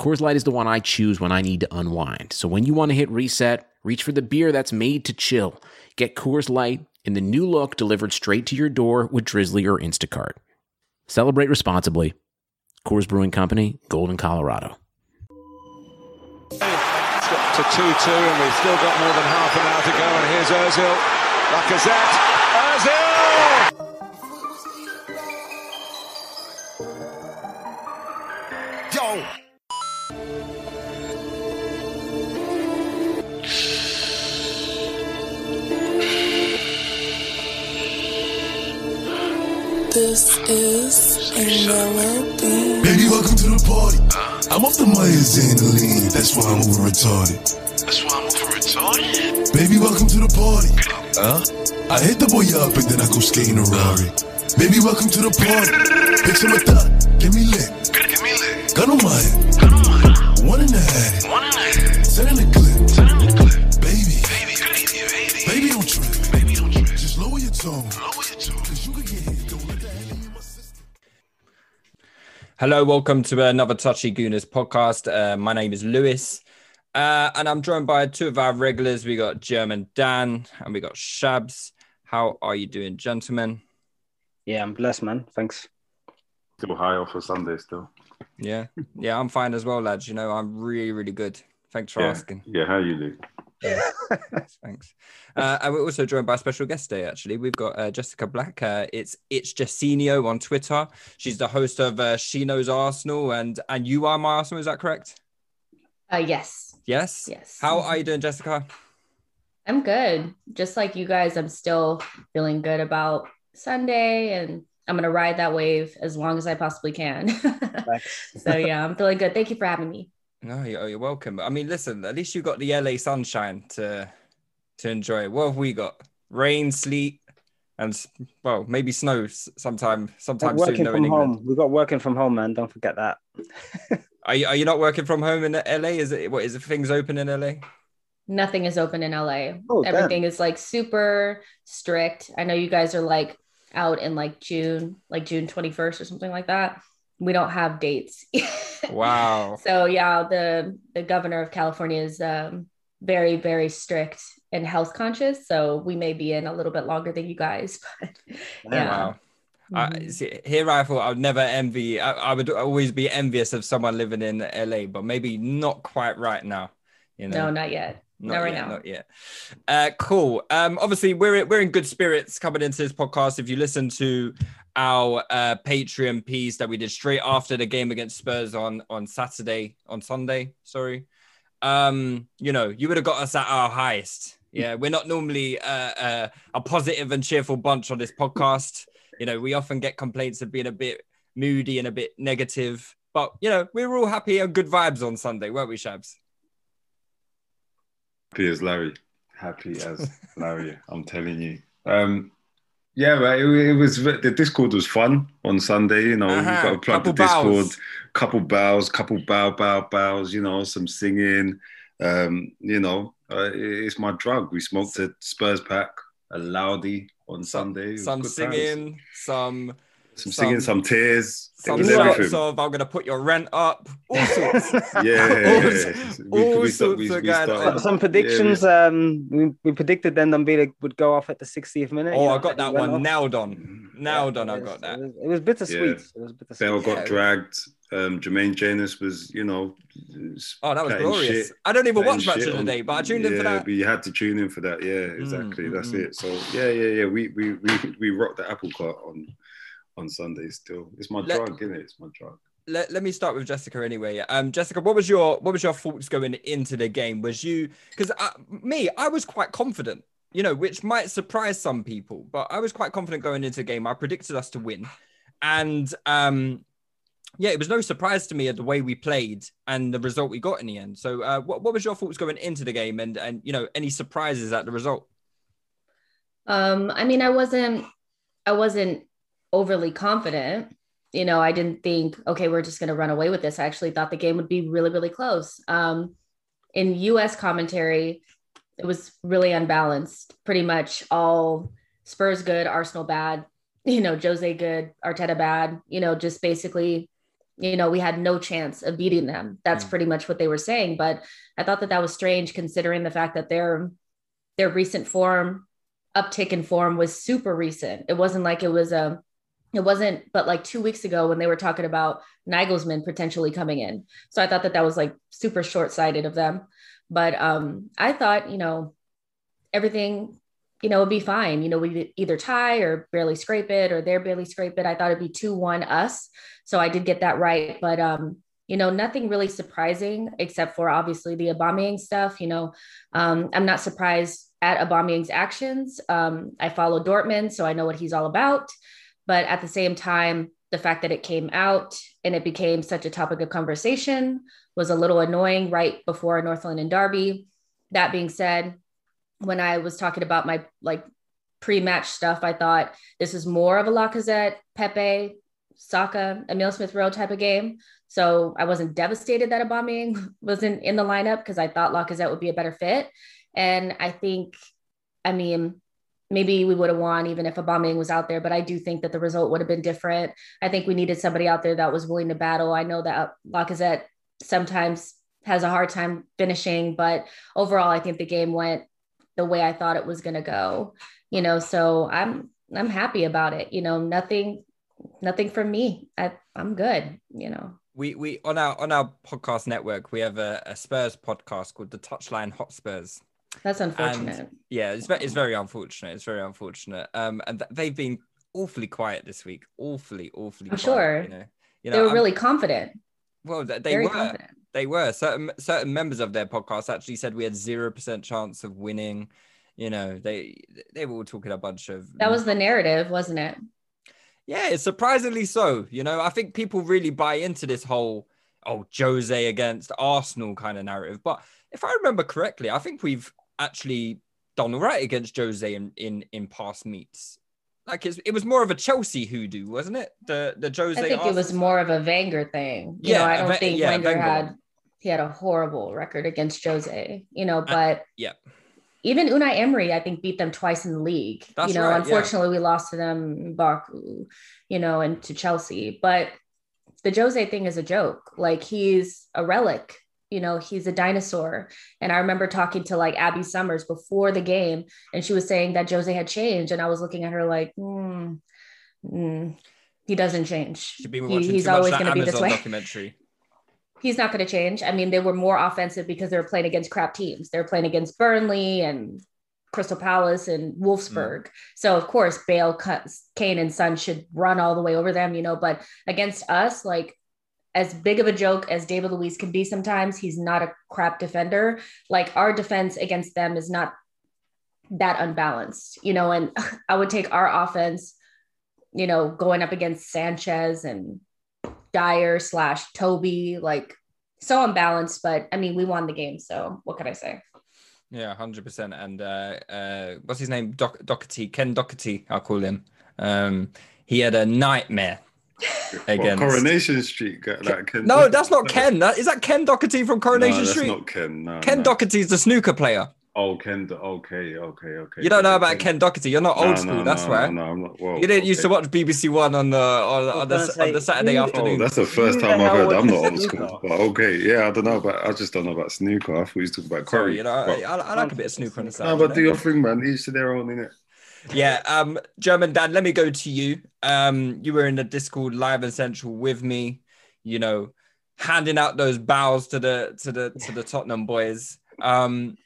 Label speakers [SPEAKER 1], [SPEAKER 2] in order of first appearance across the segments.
[SPEAKER 1] Coors Light is the one I choose when I need to unwind. So when you want to hit reset, reach for the beer that's made to chill. Get Coors Light in the new look delivered straight to your door with Drizzly or Instacart. Celebrate responsibly. Coors Brewing Company, Golden, Colorado.
[SPEAKER 2] It's got to 2 2, and we've still got more than half an hour to go. And here's Ozil. Lacazette.
[SPEAKER 3] This is a melody.
[SPEAKER 4] Baby, welcome to the party. I'm off the Myazanaline, that's why I'm over retarded.
[SPEAKER 5] That's why I'm over retarded.
[SPEAKER 4] Baby, welcome to the party. Huh? I hit the boy up and then I go skating a Rari. Baby, welcome to the party. Bitch, I'm a thot, get me lit.
[SPEAKER 5] Give me lit.
[SPEAKER 4] Gun on my head,
[SPEAKER 5] Gun on my head.
[SPEAKER 4] one in the head.
[SPEAKER 5] One in the head.
[SPEAKER 4] Send in the.
[SPEAKER 5] Send
[SPEAKER 6] Hello, welcome to another Touchy Gooners podcast. Uh, my name is Lewis, uh, and I'm joined by two of our regulars. We got German Dan and we got Shabs. How are you doing, gentlemen?
[SPEAKER 7] Yeah, I'm blessed, man. Thanks.
[SPEAKER 8] Still high off for Sunday still.
[SPEAKER 6] Yeah, yeah, I'm fine as well, lads. You know, I'm really, really good. Thanks for
[SPEAKER 8] yeah.
[SPEAKER 6] asking.
[SPEAKER 8] Yeah, how you do?
[SPEAKER 6] Thanks. Uh, and we're also joined by a special guest today. Actually, we've got uh, Jessica Black. Uh, it's it's Jessinho on Twitter. She's the host of uh, She Knows Arsenal, and and you are my Arsenal. Is that correct?
[SPEAKER 9] Uh, yes,
[SPEAKER 6] Yes.
[SPEAKER 9] Yes.
[SPEAKER 6] How are you doing, Jessica?
[SPEAKER 9] I'm good. Just like you guys, I'm still feeling good about Sunday and I'm going to ride that wave as long as I possibly can. so, yeah, I'm feeling good. Thank you for having me.
[SPEAKER 6] No, you're, you're welcome. I mean, listen, at least you got the LA sunshine to to enjoy. What have we got? Rain, sleet, and well, maybe snow s- sometime sometime soon.
[SPEAKER 7] working from
[SPEAKER 6] in England.
[SPEAKER 7] home. We've got working from home, man. Don't forget that.
[SPEAKER 6] Are you, are you not working from home in LA? Is it what is it things open in LA?
[SPEAKER 9] Nothing is open in LA.
[SPEAKER 7] Oh, damn.
[SPEAKER 9] Everything is like super strict. I know you guys are like out in like June, like June 21st or something like that. We don't have dates.
[SPEAKER 6] Wow.
[SPEAKER 9] So yeah, the the governor of California is um, very very strict and health conscious. So we may be in a little bit longer than you guys, but yeah.
[SPEAKER 6] Wow. I,
[SPEAKER 9] Mhm.
[SPEAKER 6] see, here I thought I would never envy. I, I would always be envious of someone living in LA, but maybe not quite right now. You know,
[SPEAKER 9] No, not yet. Not right
[SPEAKER 6] yet,
[SPEAKER 9] now.
[SPEAKER 6] Not yet. Uh, cool. Um, obviously, we're we're in good spirits coming into this podcast. If you listen to our uh, Patreon piece that we did straight after the game against Spurs on on Saturday on Sunday, sorry, um, you know, you would have got us at our highest. Yeah, we're not normally uh, uh, a positive and cheerful bunch on this podcast. You know, we often get complaints of being a bit moody and a bit negative, but you know, we were all happy and good vibes on Sunday, weren't we, Shabs?
[SPEAKER 8] Happy as Larry. Happy as Larry. I'm telling you. Um, yeah, but it, it was the Discord was fun on Sunday. You know,
[SPEAKER 6] Uh-huh.
[SPEAKER 8] you got to plug
[SPEAKER 6] Couple
[SPEAKER 8] the Discord.
[SPEAKER 6] bows.
[SPEAKER 8] Couple bows, couple bow, bow, bows. You know, some singing. Um, you know, uh, it- it's my drug. We smoked a Spurs pack, a Loudy on Sunday.
[SPEAKER 6] Some
[SPEAKER 8] good times.
[SPEAKER 6] singing, some
[SPEAKER 8] some singing, some tears. It
[SPEAKER 6] some
[SPEAKER 8] was
[SPEAKER 6] sorts
[SPEAKER 8] everything.
[SPEAKER 6] of I'm gonna put your rent up, all sorts.
[SPEAKER 8] Yeah,
[SPEAKER 6] all,
[SPEAKER 8] we,
[SPEAKER 6] all
[SPEAKER 8] we,
[SPEAKER 6] sorts
[SPEAKER 8] we,
[SPEAKER 6] of
[SPEAKER 8] we
[SPEAKER 6] going
[SPEAKER 8] started-
[SPEAKER 6] on.
[SPEAKER 7] Some predictions. Um, we, we predicted then Dembele would go off at the 60th minute.
[SPEAKER 6] Oh,
[SPEAKER 7] you
[SPEAKER 6] I got that one
[SPEAKER 7] off.
[SPEAKER 6] nailed on, nailed on. I
[SPEAKER 7] was-
[SPEAKER 6] got that.
[SPEAKER 7] It was, it was bittersweet.
[SPEAKER 8] Yeah.
[SPEAKER 7] It was bittersweet.
[SPEAKER 8] Bell got
[SPEAKER 6] Yeah.
[SPEAKER 8] dragged. Um, Jermaine Jenas was, you know,
[SPEAKER 6] Oh, that was glorious.
[SPEAKER 8] shit-
[SPEAKER 6] I don't even watch
[SPEAKER 8] chatting
[SPEAKER 6] match of the day, but I tuned in for that.
[SPEAKER 8] But you had to tune in for that. Yeah, exactly.
[SPEAKER 6] mm,
[SPEAKER 8] That's
[SPEAKER 6] mm.
[SPEAKER 8] it. So yeah, yeah, yeah. We we we we rocked the apple cart on on Sunday. Still, it's my
[SPEAKER 6] Let-
[SPEAKER 8] drug, isn't it? It's my drug.
[SPEAKER 6] Let, let me start with Jessica anyway. Um, Jessica, what was your what was your thoughts going into the game? Was you because me, I was quite confident, you know, which might surprise some people, but I was quite confident going into the game. I predicted us to win, and um, yeah, it was no surprise to me at the way we played and the result we got in the end. So, uh, what, what was your thoughts going into the game, and and you know any surprises at the result?
[SPEAKER 9] Um, I mean, I wasn't, I wasn't overly confident. You know, I didn't think, okay, we're just going to run away with this. I actually thought the game would be really, really close. Um, in U.S. commentary, it was really unbalanced. Pretty much all Spurs good, Arsenal bad. You know, Jose good, Arteta bad. You know, just basically, you know, we had no chance of beating them. That's
[SPEAKER 6] Mm.
[SPEAKER 9] pretty much what they were saying. But I thought that that was strange, considering the fact that their their recent form uptick in form was super recent. It wasn't like it was a it wasn't but like 2 weeks ago when they were talking about Nagelsmann potentially coming in. So I thought that that was like super short-sighted of them. But um I thought, you know, everything you know, would be fine. You know, we either tie or barely scrape it or they're barely scrape it. I thought it'd be 2-1 us. So I did get that right, but um you know, nothing really surprising except for obviously the Aubameyang stuff. You know, um, I'm not surprised at Aubameyang's actions. Um, I follow Dortmund, so I know what he's all about. But at the same time, the fact that it came out and it became such a topic of conversation was a little annoying right before North London derby. That being said, when I was talking about my like pre-match stuff, I thought this is more of a Lacazette, Pepe, Saka, Emil Smith Rowe type of game. So I wasn't devastated that Aubameyang wasn't in the lineup because I thought Lacazette would be a better fit. And I think, I mean, maybe we would have won even if Aubameyang was out there, but I do think that the result would have been different. I think we needed somebody out there that was willing to battle. I know that Lacazette sometimes has a hard time finishing, but overall, I think the game went the way I thought it was going to go. You know, so I'm I'm happy about it. You know, nothing nothing from me. I I'm good. You know.
[SPEAKER 6] We we on our on our podcast network we have a, a Spurs podcast called the Touchline Hotspurs.
[SPEAKER 9] That's unfortunate.
[SPEAKER 6] And yeah, it's it's very unfortunate. It's very unfortunate. Um, and th- they've been awfully quiet this week. Awfully, awfully.
[SPEAKER 9] I'm
[SPEAKER 6] quiet,
[SPEAKER 9] sure.
[SPEAKER 6] You know, you
[SPEAKER 9] they were
[SPEAKER 6] I'm-
[SPEAKER 9] really confident.
[SPEAKER 6] well. th- They
[SPEAKER 9] very
[SPEAKER 6] were.
[SPEAKER 9] confident.
[SPEAKER 6] They were. Certain certain members of their podcast actually said we had zero percent chance of winning. You know, they they were all talking a bunch of
[SPEAKER 9] That was the narrative, wasn't it?
[SPEAKER 6] yeah, it's surprisingly so. You know, I think people really buy into this whole oh Jose against Arsenal kind of narrative. But if I remember correctly, I think we've actually done all right against Jose in in, in past meets. Like it's, it was more of a Chelsea hoodoo, wasn't it? The the Jose.
[SPEAKER 9] I think it was more of a Wenger thing. You
[SPEAKER 6] Yeah,
[SPEAKER 9] know, I don't think
[SPEAKER 6] yeah,
[SPEAKER 9] Wenger
[SPEAKER 6] Wenger
[SPEAKER 9] had he had a horrible record against Jose, you know, uh, but
[SPEAKER 6] yeah.
[SPEAKER 9] even Unai Emery, I think, beat them twice in the league.
[SPEAKER 6] That's
[SPEAKER 9] you know,
[SPEAKER 6] right, yeah.
[SPEAKER 9] unfortunately, we lost to them in Baku, you know, and to Chelsea. But the Jose thing is a joke. Like he's a relic. You know, he's a dinosaur. And I remember talking to like Abby Summers before the game, and she was saying that Jose had changed, and I was looking at her like, hmm, hmm, he doesn't change. He- he's always going to be this way
[SPEAKER 6] documentary.
[SPEAKER 9] he's not going to change. I mean, they were more offensive because they were playing against crap teams. They were playing against Burnley and Crystal Palace and Wolfsburg. So of course, Bale, cuts, Kane, and Son should run all the way over them, you know. But against us, like as big of a joke as David Luiz can be sometimes, he's not a crap defender. Like our defense against them is not that unbalanced, you know. And I would take our offense, you know, going up against Sanchez and Dier slash Toby, like so unbalanced. But I mean, we won the game, so what could I say?
[SPEAKER 6] Yeah, hundred percent. And uh, uh, what's his name? Doc- Doherty, Ken Doherty, I'll call him. Um, he had a nightmare
[SPEAKER 8] What,
[SPEAKER 6] against.
[SPEAKER 8] Coronation Street. got That Ken
[SPEAKER 6] no, that's not Ken. That is that Ken Doherty from Coronation
[SPEAKER 8] no, that's
[SPEAKER 6] Street.
[SPEAKER 8] not Ken. No,
[SPEAKER 6] Ken
[SPEAKER 8] no.
[SPEAKER 6] Doherty's the snooker player.
[SPEAKER 8] Oh, Ken. Do- Okay, okay, okay.
[SPEAKER 6] You don't know about Ken Doherty. You're not old
[SPEAKER 8] no,
[SPEAKER 6] school.
[SPEAKER 8] no,
[SPEAKER 6] that's
[SPEAKER 8] no,
[SPEAKER 6] why.
[SPEAKER 8] No, I'm not. Well,
[SPEAKER 6] You didn't used to watch BBC One on the on, on, the,
[SPEAKER 7] gonna
[SPEAKER 6] on the
[SPEAKER 7] say,
[SPEAKER 6] Saturday
[SPEAKER 7] who-
[SPEAKER 8] Oh,
[SPEAKER 6] afternoon.
[SPEAKER 8] that's the first time I've
[SPEAKER 7] hell
[SPEAKER 8] heard. I'm not old school, but okay, yeah, I don't know, but I just don't know about snooker. I thought you was talking about
[SPEAKER 6] Sorry,
[SPEAKER 8] curry.
[SPEAKER 6] you know, I,
[SPEAKER 8] But-
[SPEAKER 6] I, I like a bit of snooker on the side.
[SPEAKER 8] no, but
[SPEAKER 6] know?
[SPEAKER 8] do your thing, man. Each to their own, innit?
[SPEAKER 6] Yeah, um, German Dan, let me go to you. Um, you were in the Discord live and central with me, you know, handing out those bows to the to the to the Tottenham boys. Um,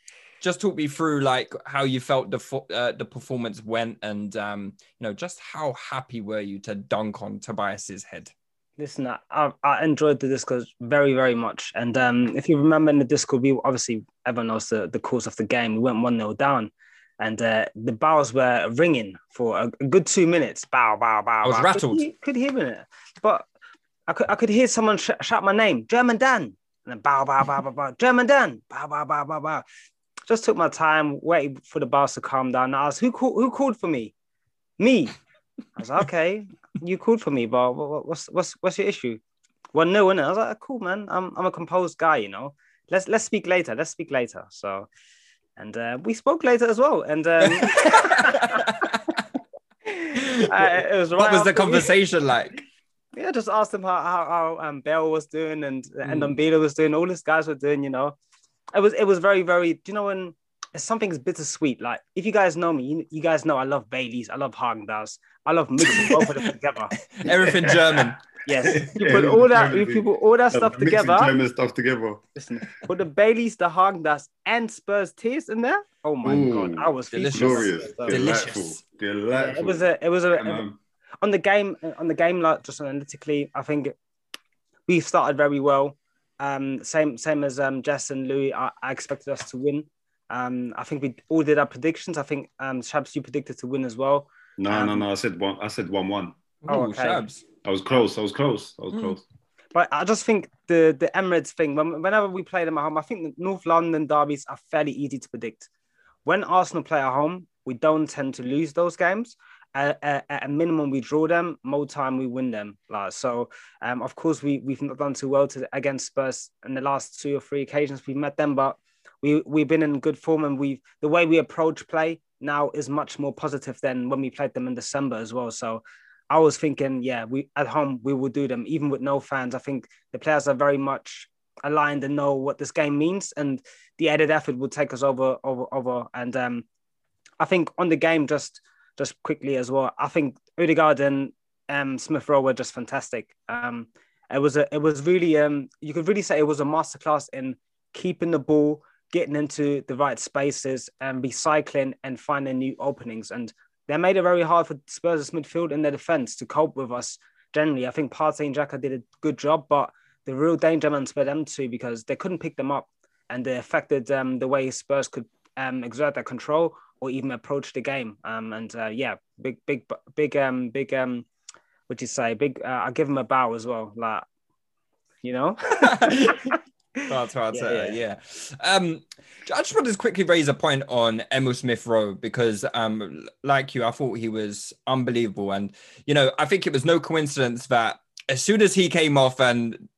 [SPEAKER 6] just talk me through like how you felt the uh, the performance went, and um, you know, just how happy were you to dunk on Tobias's head?
[SPEAKER 7] Listen, I, I, I enjoyed the Discord very, very much. And um, if you remember in the Discord, we obviously everyone knows the, the course of the game. We went 1 0 down, and uh, the bows were ringing for a, a good two minutes. Bow, bow, bow.
[SPEAKER 6] I was
[SPEAKER 7] bow.
[SPEAKER 6] rattled.
[SPEAKER 7] Could, he- could hear it. But I could I could hear someone sh- shout my name, German Dan, and then bow bow bow bow bow, German Dan, bow bow bow bow bow. Just took my time, waited for the bars to calm down. I asked who called who called for me, me. I was like, okay, you called for me, but what- what- what's what's what's your issue? Well, no, innit? I was like, cool, man. I'm I'm a composed guy, you know. Let's let's speak later. Let's speak later. So, and uh, we spoke later as well. And um, uh, it was
[SPEAKER 6] what was the
[SPEAKER 7] after we-
[SPEAKER 6] conversation like?
[SPEAKER 7] yeah, just asked him how how, how um Bell was doing and and
[SPEAKER 6] Mm.
[SPEAKER 7] Ndombele was doing, all these guys were doing, you know. It was it was very, very, do you know when something's bittersweet? Like if you guys know me, you, you guys know I love Baileys, I love Häagen-Dazs, I love mixing both of them together.
[SPEAKER 6] Everything German.
[SPEAKER 7] Yes. You put all that you people all that stuff
[SPEAKER 8] Mixing
[SPEAKER 7] together.
[SPEAKER 8] German stuff together.
[SPEAKER 7] Listen, put the Baileys, the Häagen-Dazs, and Spurs tears in there. Oh my
[SPEAKER 8] Ooh,
[SPEAKER 7] god, I was delicious.
[SPEAKER 8] Glorious,
[SPEAKER 7] So-
[SPEAKER 8] delightful,
[SPEAKER 7] Yeah, it was a it was a
[SPEAKER 8] And, um,
[SPEAKER 7] on the game on the game like just analytically i think we started very well um same same as um jess and lewis i, I expected us to win um i think we all did our predictions i think um shabs you predicted to win as well
[SPEAKER 8] no, no, no. I said one. I said one-one.
[SPEAKER 7] Oh,
[SPEAKER 6] Ooh,
[SPEAKER 7] okay.
[SPEAKER 6] Shabs.
[SPEAKER 8] I was close. I was close. I was
[SPEAKER 7] Mm.
[SPEAKER 8] close.
[SPEAKER 7] but i just think the the emirates thing when, whenever we play them at home i think the north london derbies are fairly easy to predict when arsenal play at home we don't tend to lose those games at, at, at a minimum we draw them more time we win them like so um of course we we've not done too well to against spurs in the last two or three occasions we've met them but we we've been in good form and we've the way we approach play now is much more positive than when we played them in december as well so I was thinking, yeah, we at home we will do them, even with no fans. I think the players are very much aligned and know what this game means, and the added effort will take us over, over, over. And um, I think on the game, just just quickly as well, I think Odegaard and um, Smith Rowe were just fantastic. Um, it was a, it was really, um, you could really say it was a masterclass in keeping the ball, getting into the right spaces, and recycling and finding new openings. And they made it very hard for Spurs' midfield and their defense to cope with us. Generally, I think Partey and Xhaka did a good job, but the real danger man for them too because they couldn't pick them up, and they affected um, the way Spurs could um, exert their control or even approach the game. Um, and uh, yeah, big, big, big, um, big, um, what you say? Big. Uh, I give them a bow as well, like you know.
[SPEAKER 6] That's what I'd
[SPEAKER 7] Yeah,
[SPEAKER 6] say.
[SPEAKER 7] yeah.
[SPEAKER 6] Yeah. Um, I just wanted to quickly raise a point on Emil Smith Rowe because, um, like you, I thought he was unbelievable, and you know, I think it was no coincidence that as soon as he came off and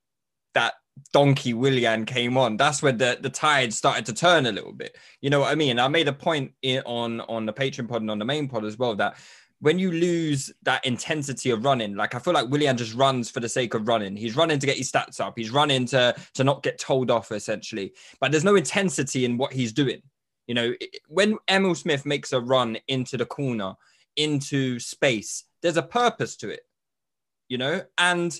[SPEAKER 6] that donkey Willian came on, that's when the the tide started to turn a little bit. You know what I mean? I made a point in, on on the Patreon pod and on the main pod as well that when you lose that intensity of running, like I feel like Willian just runs for the sake of running. He's running to get his stats up. He's running to to not get told off essentially. But there's no intensity in what he's doing. You know, when Emil Smith makes a run into the corner, into space, there's a purpose to it. You know, and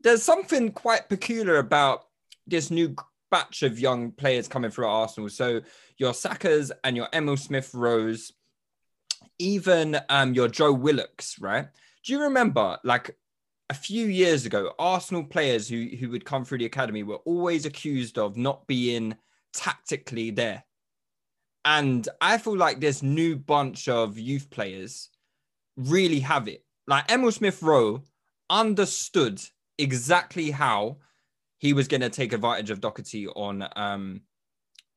[SPEAKER 6] there's something quite peculiar about this new batch of young players coming through Arsenal. So your Sakas and your Emil Smith Rowes, even um, your Joe Willocks, right? Do you remember like a few years ago, Arsenal players who, who would come through the academy were always accused of not being tactically there. And I feel like this new bunch of youth players really have it. Like Emil Smith Rowe understood exactly how he was going to take advantage of Doherty on um,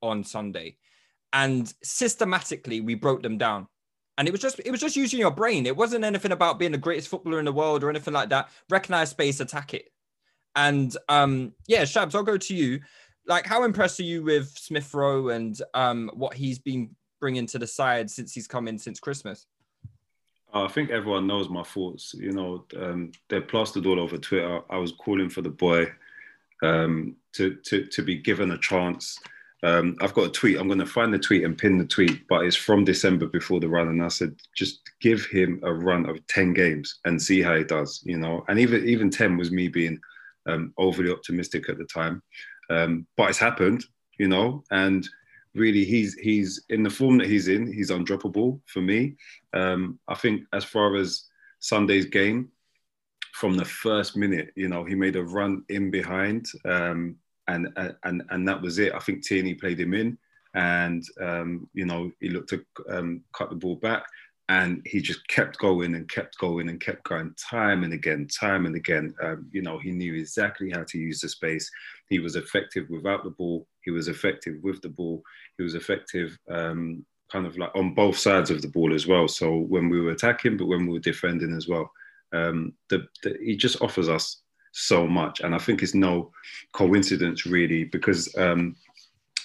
[SPEAKER 6] on Sunday, and systematically we broke them down. And it was just it was just using your brain. It wasn't anything about being the greatest footballer in the world or anything like that. Recognize space, attack it. And um, yeah, Shabs, I'll go to you. Like, how impressed are you with Smith Rowe and um, what he's been bringing to the side since he's come in since Christmas?
[SPEAKER 8] I think everyone knows my thoughts. You know, um, they're plastered all over Twitter. I was calling for the boy um, to, to to be given a chance. Um, I've got a tweet. I'm going to find the tweet and pin the tweet, but it's from December before the run, and I said just give him a run of ten games and see how he does. You know, and even even ten was me being um, overly optimistic at the time, um, but it's happened. You know, and really he's he's in the form that he's in. He's undroppable for me. Um, I think as far as Sunday's game, from the first minute, you know, he made a run in behind, um, and and and that was it. I think Tierney played him in, and um, you know he looked to um, cut the ball back. and he just kept going and kept going and kept going time and again, time and again. Um, you know, he knew exactly how to use the space. He was effective without the ball. He was effective with the ball. He was effective, um, kind of like on both sides of the ball as well. So when we were attacking, but when we were defending as well, um, the, the, he just offers us so much. And I think it's no coincidence really, because um,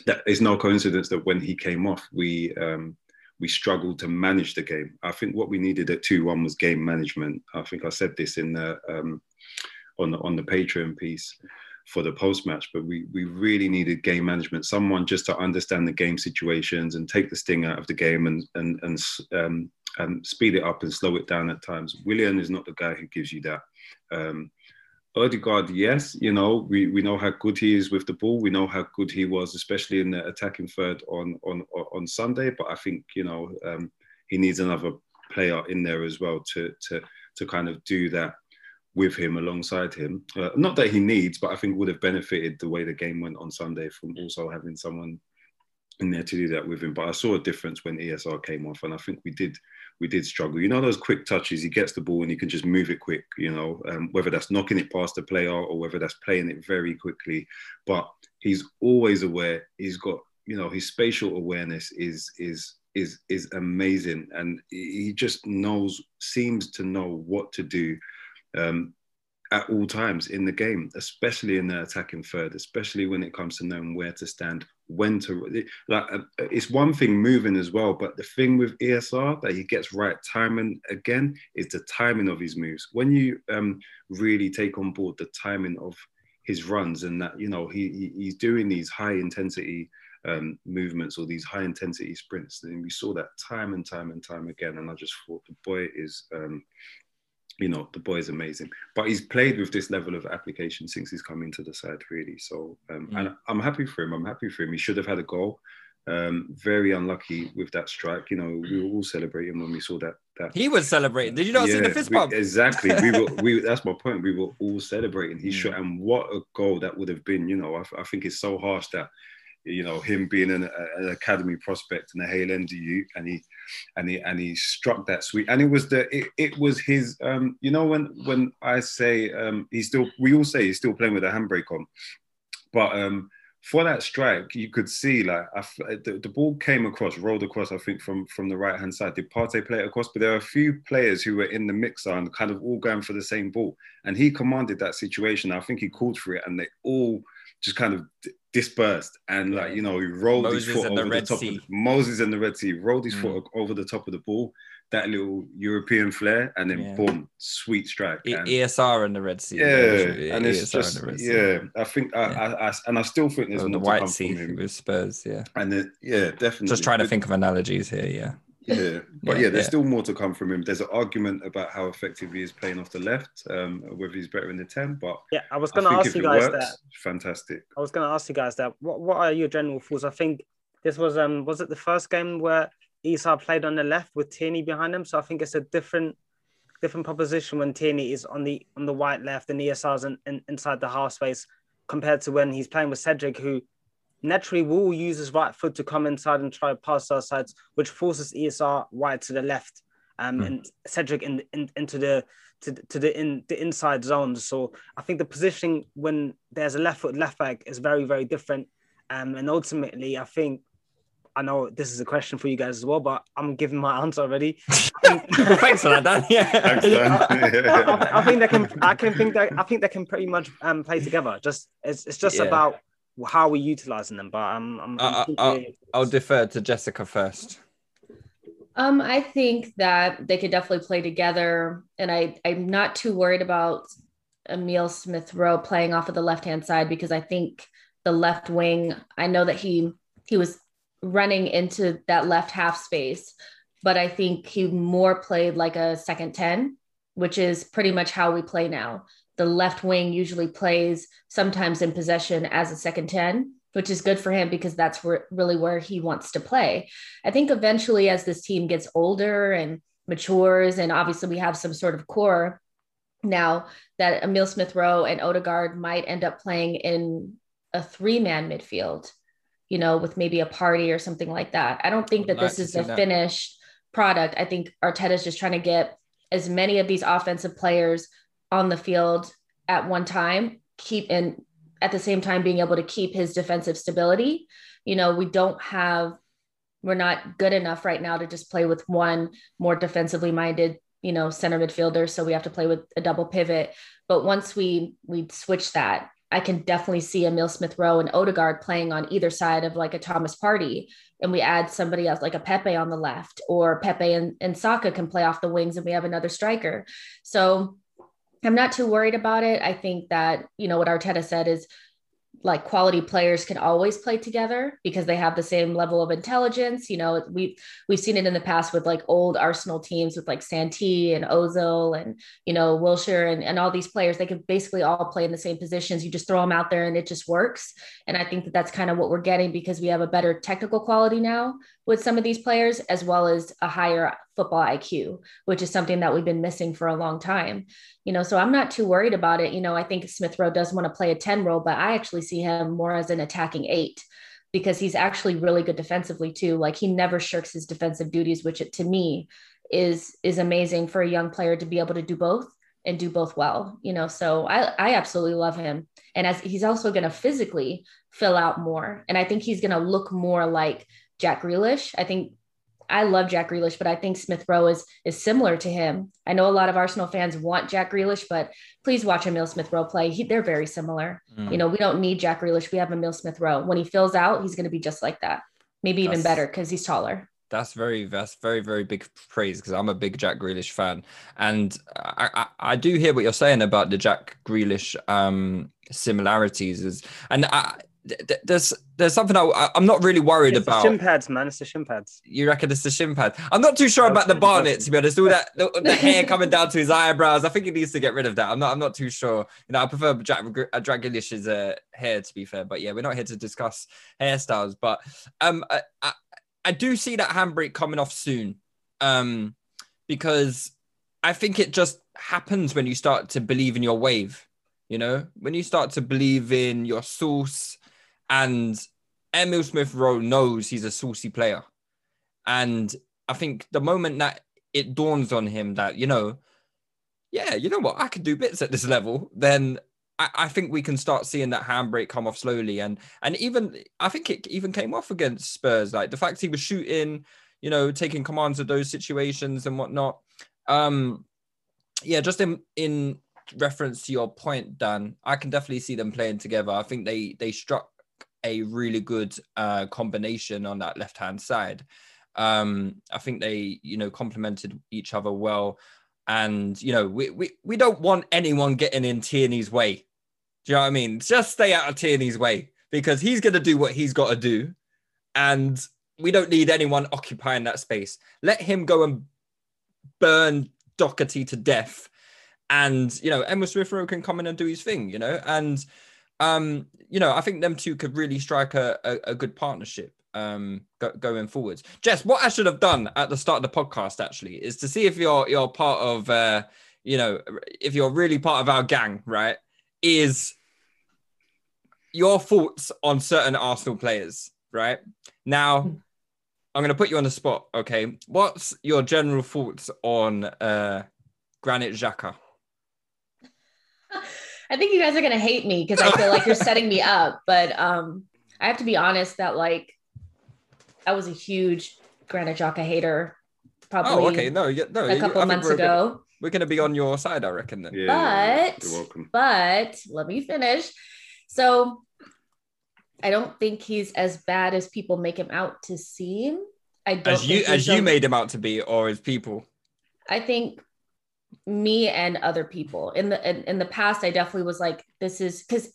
[SPEAKER 8] that it's no coincidence that when he came off, we um, we struggled to manage the game. I think what we needed at two one was game management. I think I said this in the um, on the on the Patreon piece for the post match, but we we really needed game management. Someone just to understand the game situations and take the sting out of the game and and and um, and speed it up and slow it down at times. Willian is not the guy who gives you that. Um, Odegaard, yes, you know, we, we know how good he is with the ball. We know how good he was, especially in the attacking third on on on Sunday. But I think you know um, he needs another player in there as well to to to kind of do that with him alongside him. Uh, not that he needs, but I think would have benefited the way the game went on Sunday from also having someone in there to do that with him. But I saw a difference when ESR came off, and I think we did we did struggle. You know those quick touches. He gets the ball and he can just move it quick. You know um, whether that's knocking it past the player or whether that's playing it very quickly. But he's always aware. He's got you know his spatial awareness is is is is amazing, and he just knows seems to know what to do. Um, at all times in the game, especially in the attacking third, especially when it comes to knowing where to stand, when to like. Uh, it's one thing moving as well, but the thing with ESR that he gets right timing again is the timing of his moves. When you um, really take on board the timing of his runs and that you know he, he he's doing these high intensity um, movements or these high intensity sprints, and we saw that time and time and time again. And I just thought the boy is. Um, you know, the boy is amazing. But he's played with this level of application since he's come into the side, really. So, um, mm. and I'm happy for him. I'm happy for him. He should have had a goal. Um, very unlucky with that strike. You know, we were all celebrating when we saw that. That
[SPEAKER 6] he was celebrating. Did you not yeah, see the fist bump?
[SPEAKER 8] exactly. We were. We. That's my point. We were all celebrating. He mm. shot, and what a goal that would have been. You know, I, I think it's so harsh that you know him being an, an academy prospect and a Hale youth, and he and he and he struck that sweet, and it was the it, it was his um, you know when when I say um, he's still we all say he's still playing with a handbrake on, but um, for that strike you could see like I, the, the ball came across rolled across I think from from the right hand side. Did Partey play it across? But there are a few players who were in the mixer and kind of all going for the same ball. And he commanded that situation. I think he called for it and they all just kind of dispersed and like you know he rolled Moses his foot over the, the top sea. of Moses and the Red Sea rolled his mm. foot over the top of the ball that little European flair and then yeah. boom sweet strike
[SPEAKER 6] and, ESR in the Red Sea
[SPEAKER 8] yeah and it's just yeah I think I, yeah. I, I, and I still think there's oh,
[SPEAKER 6] the White Sea with Spurs yeah
[SPEAKER 8] and then, yeah definitely
[SPEAKER 6] just trying to think of analogies here yeah
[SPEAKER 8] yeah, but yeah, yeah there's yeah. still more to come from him. There's an argument about how effective he is playing off the left, um, whether he's better in the ten. But
[SPEAKER 7] yeah, I was going to ask you guys works, that.
[SPEAKER 8] Fantastic.
[SPEAKER 7] I was going to ask you guys that. What What are your general thoughts? I think this was um was it the first game where Esau played on the left with Tierney behind him. So I think it's a different different proposition when Tierney is on the on the white left and ESR's in, in, inside the half space compared to when he's playing with Cedric, who naturally will use his right foot to come inside and try to pass our sides, which forces ESR wide to the left um, mm. and Cedric in, in, into the to, to the in the inside zones. So I think the positioning when there's a left foot left back is very very different. Um, and ultimately, I think I know this is a question for you guys as well, but I'm giving my answer already.
[SPEAKER 6] Thanks for that, Dan. Yeah, Thanks, Dan.
[SPEAKER 7] I, I, I, think they can. I can think that I think they can pretty much um, play together. Just it's, it's just yeah. about how are we utilizing them? But I'm, I'm, I'm
[SPEAKER 6] I'll, I'll defer to Jessica first.
[SPEAKER 9] Um, I think that they could definitely play together, and I I'm not too worried about Emil Smith Rowe playing off of the left hand side because I think the left wing. I know that he he was running into that left half space, but I think he more played like a second ten, which is pretty much how we play now the left wing usually plays sometimes in possession as a second 10 which is good for him because that's where, really where he wants to play. I think eventually as this team gets older and matures and obviously we have some sort of core now that emil smith rowe and odegaard might end up playing in a three-man midfield you know with maybe a Partey or something like that. I don't think that this is a finished product. I think Arteta's just trying to get as many of these offensive players on the field at one time, keep and at the same time being able to keep his defensive stability. You know, we don't have we're not good enough right now to just play with one more defensively minded you know center midfielder so we have to play with a double pivot but once we we switch that i can definitely see emil smith rowe and odegaard playing on either side of like a thomas Partey. and we add somebody else like a pepe on the left or pepe and, and saka can play off the wings and we have another striker so i'm not too worried about it i think that you know what arteta said is like quality players can always play together because they have the same level of intelligence. You know, we've we've seen it in the past with like old Arsenal teams with like Santi and Ozil and you know Wilshere and, and all these players. They could basically all play in the same positions. You just throw them out there and it just works. And I think that that's kind of what we're getting because we have a better technical quality now with some of these players as well as a higher football IQ, which is something that we've been missing for a long time. You know, so I'm not too worried about it. You know, I think Smith Rowe does want to play a 10 role, but I actually see him more as an attacking eight because he's actually really good defensively too. Like he never shirks his defensive duties, which to me is is amazing for a young player to be able to do both and do both well. You know, so I I absolutely love him. And as he's also going to physically fill out more, and I think he's going to look more like Jack Grealish. I think I love Jack Grealish, but I think Smith Rowe is is similar to him. I know a lot of Arsenal fans want Jack Grealish, but please watch Emil Smith Rowe play. He, they're very similar. Mm. You know, we don't need Jack Grealish. We have Emil Smith Rowe. When he fills out, he's going to be just like that. Maybe even better because he's taller.
[SPEAKER 6] That's very that's very very big praise because I'm a big Jack Grealish fan, and I, I, I do hear what you're saying about the Jack Grealish um similarities. Is and I there's there's something I, am not really worried
[SPEAKER 7] it's
[SPEAKER 6] about.
[SPEAKER 7] The shin pads, man. It's the shin pads.
[SPEAKER 6] You reckon it's the shin pads? I'm not too sure about the Barnet to be honest. All that the, the, hair coming down to his eyebrows. I think he needs to get rid of that. I'm not. I'm not too sure. You know, I prefer Jack uh, Dragilish's uh, hair to be fair. But yeah, we're not here to discuss hairstyles. But um, I, I, I do see that handbrake coming off soon. Um, because I think it just happens when you start to believe in your wave. You know, when you start to believe in your source and Emil Smith Rowe knows he's a saucy player. And I think the moment that it dawns on him that, you know, yeah, you know what, I can do bits at this level, then I, I think we can start seeing that handbrake come off slowly. And and even I think it even came off against Spurs. Like the fact he was shooting, you know, taking commands of those situations and whatnot. Um, yeah, just in in reference to your point, Dan, I can definitely see them playing together. I think they they struck a really good uh, combination on that left hand side. Um, I think they, you know, complemented each other well. And, you know, we, we, we don't want anyone getting in Tierney's way. Do you know what I mean? Just stay out of Tierney's way because he's going to do what he's got to do. And we don't need anyone occupying that space. Let him go and burn Doherty to death. And, you know, Emil Smith can come in and do his thing, you know, and um, you know, I think them two could really strike a, a, a good partnership um, go, going forwards. Jess, what I should have done at the start of the podcast actually is to see if you're you're part of, uh, you know, if you're really part of our gang, right? Is your thoughts on certain Arsenal players, right? Now, I'm going to put you on the spot. Okay, what's your general thoughts on uh, Granit Xhaka?
[SPEAKER 9] I think you guys are gonna hate me because I feel like you're setting me up. But um, I have to be honest that like I was a huge Granit Xhaka hater. Probably.
[SPEAKER 6] Oh, okay. No, yeah, no.
[SPEAKER 9] A couple months we're ago.
[SPEAKER 6] Gonna, we're gonna be on your side, I reckon. Then.
[SPEAKER 9] Yeah, but you're welcome. But let me finish. So I don't think he's as bad as people make him out to seem. I don't
[SPEAKER 6] as you as you made him out to be, or as people.
[SPEAKER 9] I think me and other people. In the in, in the past i definitely was like this is because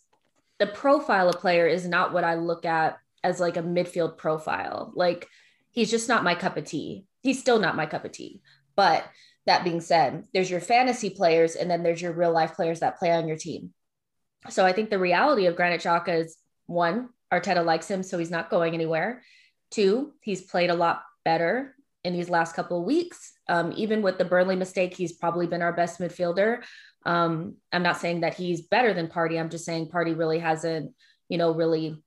[SPEAKER 9] the profile of player is not what i look at as like a midfield profile. Like he's just not my cup of tea. He's still not my cup of tea. But that being said there's your fantasy players and then there's your real life players that play on your team. So i think the reality of granit Xhaka is one arteta likes him so he's not going anywhere. Two he's played a lot better in these last couple of weeks. Um, even with the Burnley mistake, he's probably been our best midfielder. Um, I'm not saying that he's better than Partey. I'm just saying Partey really hasn't, you know, really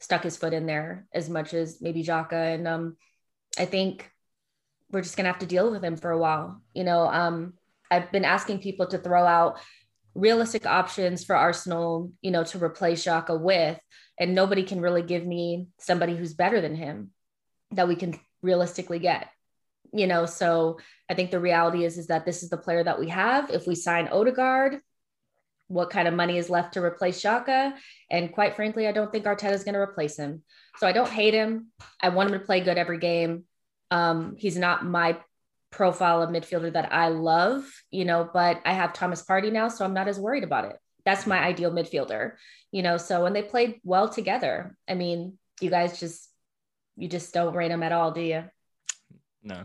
[SPEAKER 9] stuck his foot in there as much as maybe Xhaka. And um, I think we're just gonna have to deal with him for a while. You know, um, I've been asking people to throw out realistic options for Arsenal, you know, to replace Xhaka with, and nobody can really give me somebody who's better than him that we can realistically get. You know, so I think the reality is is that this is the player that we have. If we sign Odegaard, what kind of money is left to replace Xhaka? And quite frankly, I don't think Arteta is going to replace him. So I don't hate him. I want him to play good every game. Um, he's not my profile of midfielder that I love, you know, but I have Thomas Partey now, so I'm not as worried about it. That's my ideal midfielder, you know. So when they played well together, I mean, you guys just you just don't rate him at all, do you?
[SPEAKER 6] No.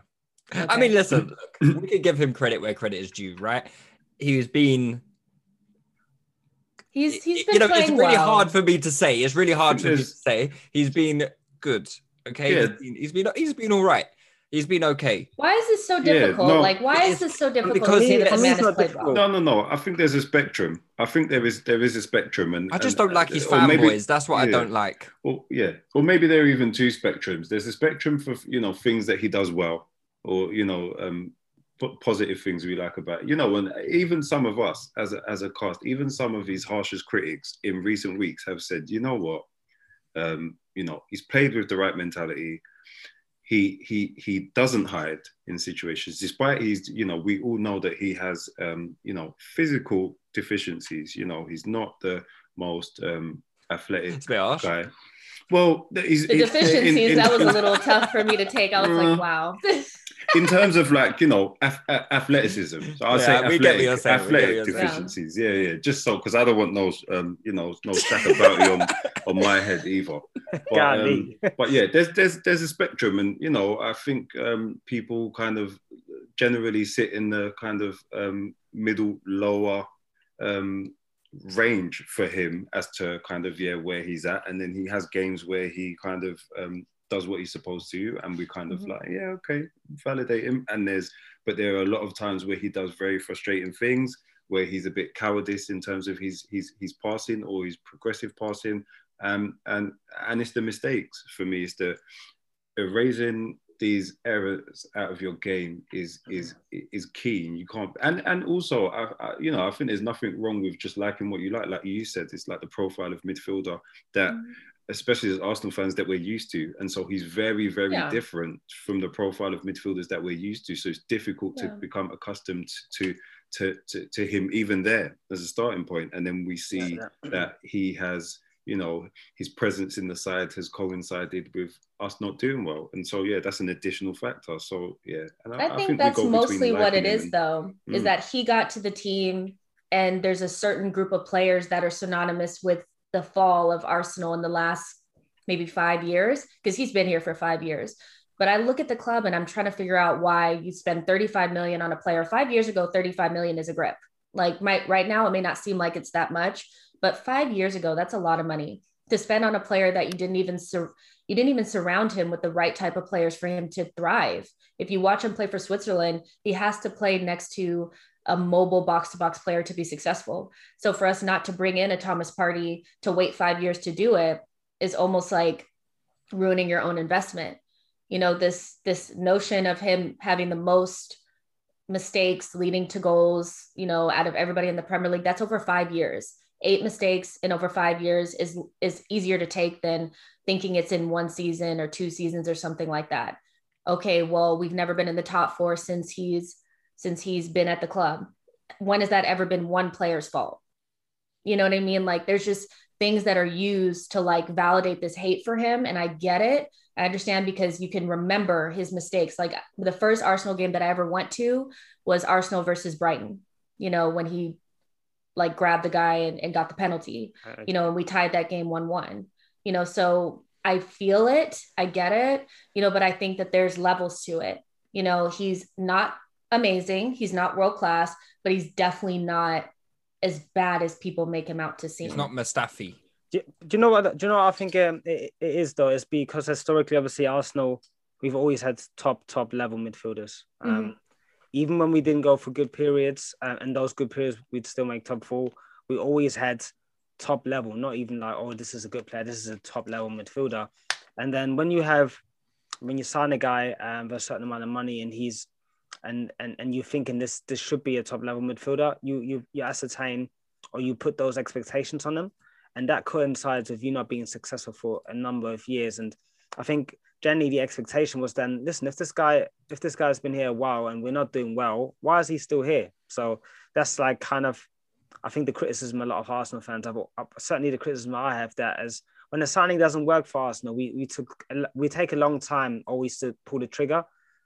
[SPEAKER 6] Okay. I mean, listen, look, we could give him credit where credit is due, right? He's been
[SPEAKER 9] He's he's been
[SPEAKER 6] you know
[SPEAKER 9] playing
[SPEAKER 6] it's really
[SPEAKER 9] well.
[SPEAKER 6] hard for me to say. It's really hard for me to say. He's been good. Okay,
[SPEAKER 8] Yeah.
[SPEAKER 6] he's, been, he's been he's been all right. He's been okay.
[SPEAKER 9] Why is this so
[SPEAKER 8] Yeah,
[SPEAKER 9] difficult?
[SPEAKER 8] no,
[SPEAKER 9] like, why is this so difficult
[SPEAKER 6] because
[SPEAKER 9] to
[SPEAKER 6] he-
[SPEAKER 9] that
[SPEAKER 7] for me,
[SPEAKER 9] man
[SPEAKER 7] it's
[SPEAKER 9] has
[SPEAKER 7] not
[SPEAKER 9] played
[SPEAKER 7] difficult.
[SPEAKER 9] well?
[SPEAKER 8] No, no, no. I think there's a spectrum. I think there is there is a spectrum, and
[SPEAKER 6] I just
[SPEAKER 8] and-
[SPEAKER 6] don't like his
[SPEAKER 8] or maybe-
[SPEAKER 6] fanboys. That's what I don't like.
[SPEAKER 8] Or yeah, or maybe there are even two spectrums. There's a spectrum for you know things that he does well, or you know um, po- positive things we like about. You know, and even some of us as a, as a cast, even some of his harshest critics in recent weeks have said, you know what, um, you know, he's played with the right mentality. He he he doesn't hide in situations, despite he's you know we all know that he has um, you know physical deficiencies. You know, he's not the most um, athletic
[SPEAKER 6] It's a bit harsh.
[SPEAKER 8] guy. Well, he's
[SPEAKER 9] The deficiencies,
[SPEAKER 8] in- in
[SPEAKER 9] that was a little tough for me to take. I was like, wow.
[SPEAKER 8] In terms of like you know ath- a- athleticism. So I'll
[SPEAKER 6] Yeah,
[SPEAKER 8] say
[SPEAKER 6] we
[SPEAKER 8] athletic,
[SPEAKER 6] saying, we get what
[SPEAKER 8] athletic deficiencies. Yeah, yeah. Just so because I don't want no um you know no sack about on on my head either. But, um, but yeah, there's there's there's a spectrum, and you know I think um people kind of generally sit in the kind of um middle lower um range for him as to kind of yeah where he's at and then he has games where he kind of um does what he's supposed to and we kind of
[SPEAKER 9] Mhm.
[SPEAKER 8] like yeah okay validate him. And there's but there are a lot of times where he does very frustrating things where he's a bit cowardice in terms of his his his passing or his progressive passing. Um and and it's the mistakes for me it's the erasing these errors out of your game is is is key. And you can't and and also I, I, you know i think there's nothing wrong with just liking what you like. Like you said it's like the profile of midfielder that
[SPEAKER 9] Mm-hmm.
[SPEAKER 8] Especially as arsenal fans that we're used to and so he's very very
[SPEAKER 9] Yeah.
[SPEAKER 8] different from the profile of midfielders that we're used to so it's difficult
[SPEAKER 9] Yeah.
[SPEAKER 8] to become accustomed to to, to to him even there as a starting point. point and then we see
[SPEAKER 7] Yeah.
[SPEAKER 8] that he has you know his presence in the side has coincided with us not doing well and so yeah that's an additional factor so yeah and
[SPEAKER 9] I think
[SPEAKER 8] we
[SPEAKER 9] that's mostly what
[SPEAKER 8] liking
[SPEAKER 9] it
[SPEAKER 8] him
[SPEAKER 9] is,
[SPEAKER 8] and-
[SPEAKER 9] though, is
[SPEAKER 8] Mm.
[SPEAKER 9] that he got to the team, and there's a certain group of players that are synonymous with the fall of Arsenal in the last maybe five years, because he's been here for five years. But I look at the club and I'm trying to figure out why you spend 35 million on a player. Five years ago, 35 million is a grip. Like my, right now, it may not seem like it's that much, but five years ago, that's a lot of money to spend on a player that you didn't even sur- you didn't even surround him with the right type of players for him to thrive. If you watch him play for Switzerland, he has to play next to a mobile box to box player to be successful. So for us not to bring in a Thomas Partey to wait five years to do it is almost like ruining your own investment. You know, this this notion of him having the most mistakes leading to goals, you know, out of everybody in the Premier League, that's over five years. Eight mistakes in over five years is is easier to take than thinking it's in one season or two seasons or something like that. Okay, well, we've never been in the top four since he's since he's been at the club. When has that ever been one player's fault? You know what I mean? Like there's just things that are used to like validate this hate for him. And I get it. I understand because you can remember his mistakes. Like the first Arsenal game that I ever went to was Arsenal versus Brighton, you know, when he like grabbed the guy and, and got the penalty, you know, and we tied that game 1 1, you know, so I feel it, I get it, you know, but I think that there's levels to it. You know, he's not amazing, he's not world class, but he's definitely not as bad as people make him out to seem.
[SPEAKER 6] It's not Mustafi.
[SPEAKER 7] Do, do you know what? Do you know what I think um, it, it is though? It's because historically, obviously, Arsenal, we've always had top top level midfielders. Um,
[SPEAKER 9] Mhm.
[SPEAKER 7] Even when we didn't go for good periods, uh, and those good periods, we'd still make top four. We always had top level, not even like, oh, this is a good player. This is a top level midfielder. And then when you have when you sign a guy um, for a certain amount of money and he's and and and you're thinking this this should be a top level midfielder, you you you ascertain or you put those expectations on them, and that coincides with you not being successful for a number of years. And I think generally the expectation was then, listen, if this guy if this guy's been here a while and we're not doing well, why is he still here? So that's like kind of I think the criticism a lot of Arsenal fans have, uh, certainly the criticism I have that as when the signing doesn't work for Arsenal, we we took we take a long time always to pull the trigger.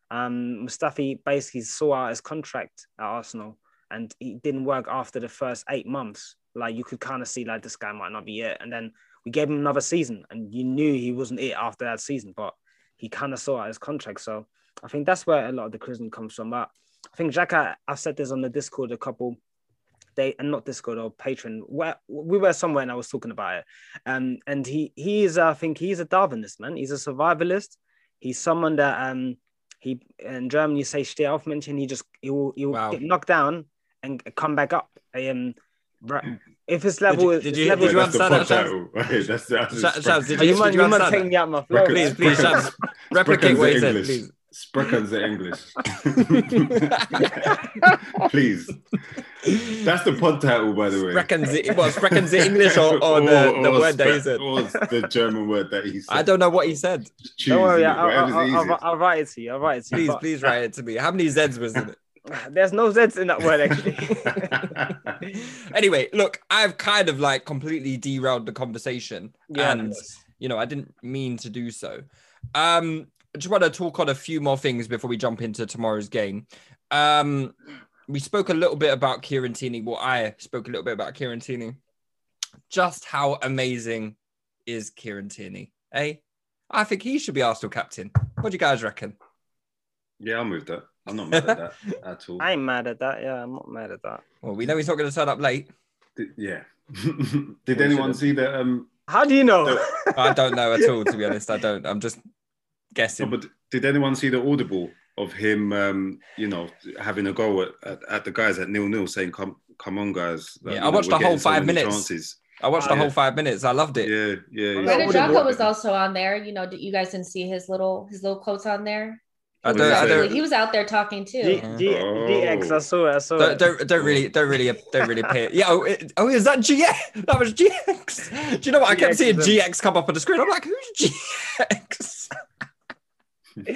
[SPEAKER 7] Um, Mustafi basically saw out his contract at Arsenal, and it didn't work after the first eight months. Like you could kind of see like this guy might not be it, and then we gave him another season, and you knew he wasn't it after that season, but he kind of saw out his contract. So I think that's where a lot of the criticism comes from. But I think Xhaka, I've said this on the Discord a couple they and not Discord or Patreon. Where we were somewhere and I was talking about it. Um, and he he is I think he's a Darwinist man. He's a survivalist. He's someone that um he in German you say Stehaufmännchen. He just he will he will wow. get knocked down and come back up. Um, if his level
[SPEAKER 6] did you, did you, level, did you understand that?
[SPEAKER 8] that's, that's,
[SPEAKER 6] Shaz, did you, you, you, you taking me out my flow? Please, please, Shaz, replicate what he said, please.
[SPEAKER 8] Sprechen the English. Please. That's the pod title, by the way.
[SPEAKER 6] Sprechen the, what, Sprechen the English or, or, the, or, the or word spre- that he said?
[SPEAKER 8] Or the German word that he said.
[SPEAKER 6] I don't know what he said.
[SPEAKER 7] Choose don't worry, I'll, I'll, I'll, I'll, write it to you. I'll write it to
[SPEAKER 6] please,
[SPEAKER 7] you.
[SPEAKER 6] Please, please write it to me. How many Z's was in it?
[SPEAKER 7] There's no Z's in that word, actually.
[SPEAKER 6] anyway, look, I've kind of like completely derailed the conversation. Yeah, and, you know, I didn't mean to do so. Um, I just want to talk on a few more things before we jump into tomorrow's game. Um, we spoke a little bit about Kieran Tierney. Well, I spoke a little bit about Kieran Tierney. Just how amazing is Kieran Tierney? Eh? I think he should be Arsenal captain. What do you guys reckon?
[SPEAKER 8] Yeah, I'll move that. I'm not mad at that at all.
[SPEAKER 7] I ain't mad at that. Yeah, I'm not mad at that.
[SPEAKER 6] Well, we know he's not going to turn up late.
[SPEAKER 8] Did, yeah. Did anyone see that? Um,
[SPEAKER 7] How do you know?
[SPEAKER 6] I don't know at all, to be honest. I don't. I'm just guessing.
[SPEAKER 8] but did anyone see the audible of him? Um, you know, having a go at, at, at the guys at nil nil, saying, "Come, come on, guys!"
[SPEAKER 6] Like, yeah, I watched know, the whole five so minutes. Chances. I watched the yeah. whole five minutes. I loved it.
[SPEAKER 8] Yeah, yeah.
[SPEAKER 9] Granit Xhaka was also on there. You know, you guys didn't see his little his little quotes on there. He, was, out, he was out there talking too.
[SPEAKER 7] G, G, oh. GX, I saw it. I saw
[SPEAKER 6] don't,
[SPEAKER 7] it.
[SPEAKER 6] Don't, don't really, don't really, don't really pay. Yeah. Oh, it, oh, is that GX? That was GX. Do you know what? I kept seeing GX come up on the screen. I'm like, who's GX?
[SPEAKER 9] uh,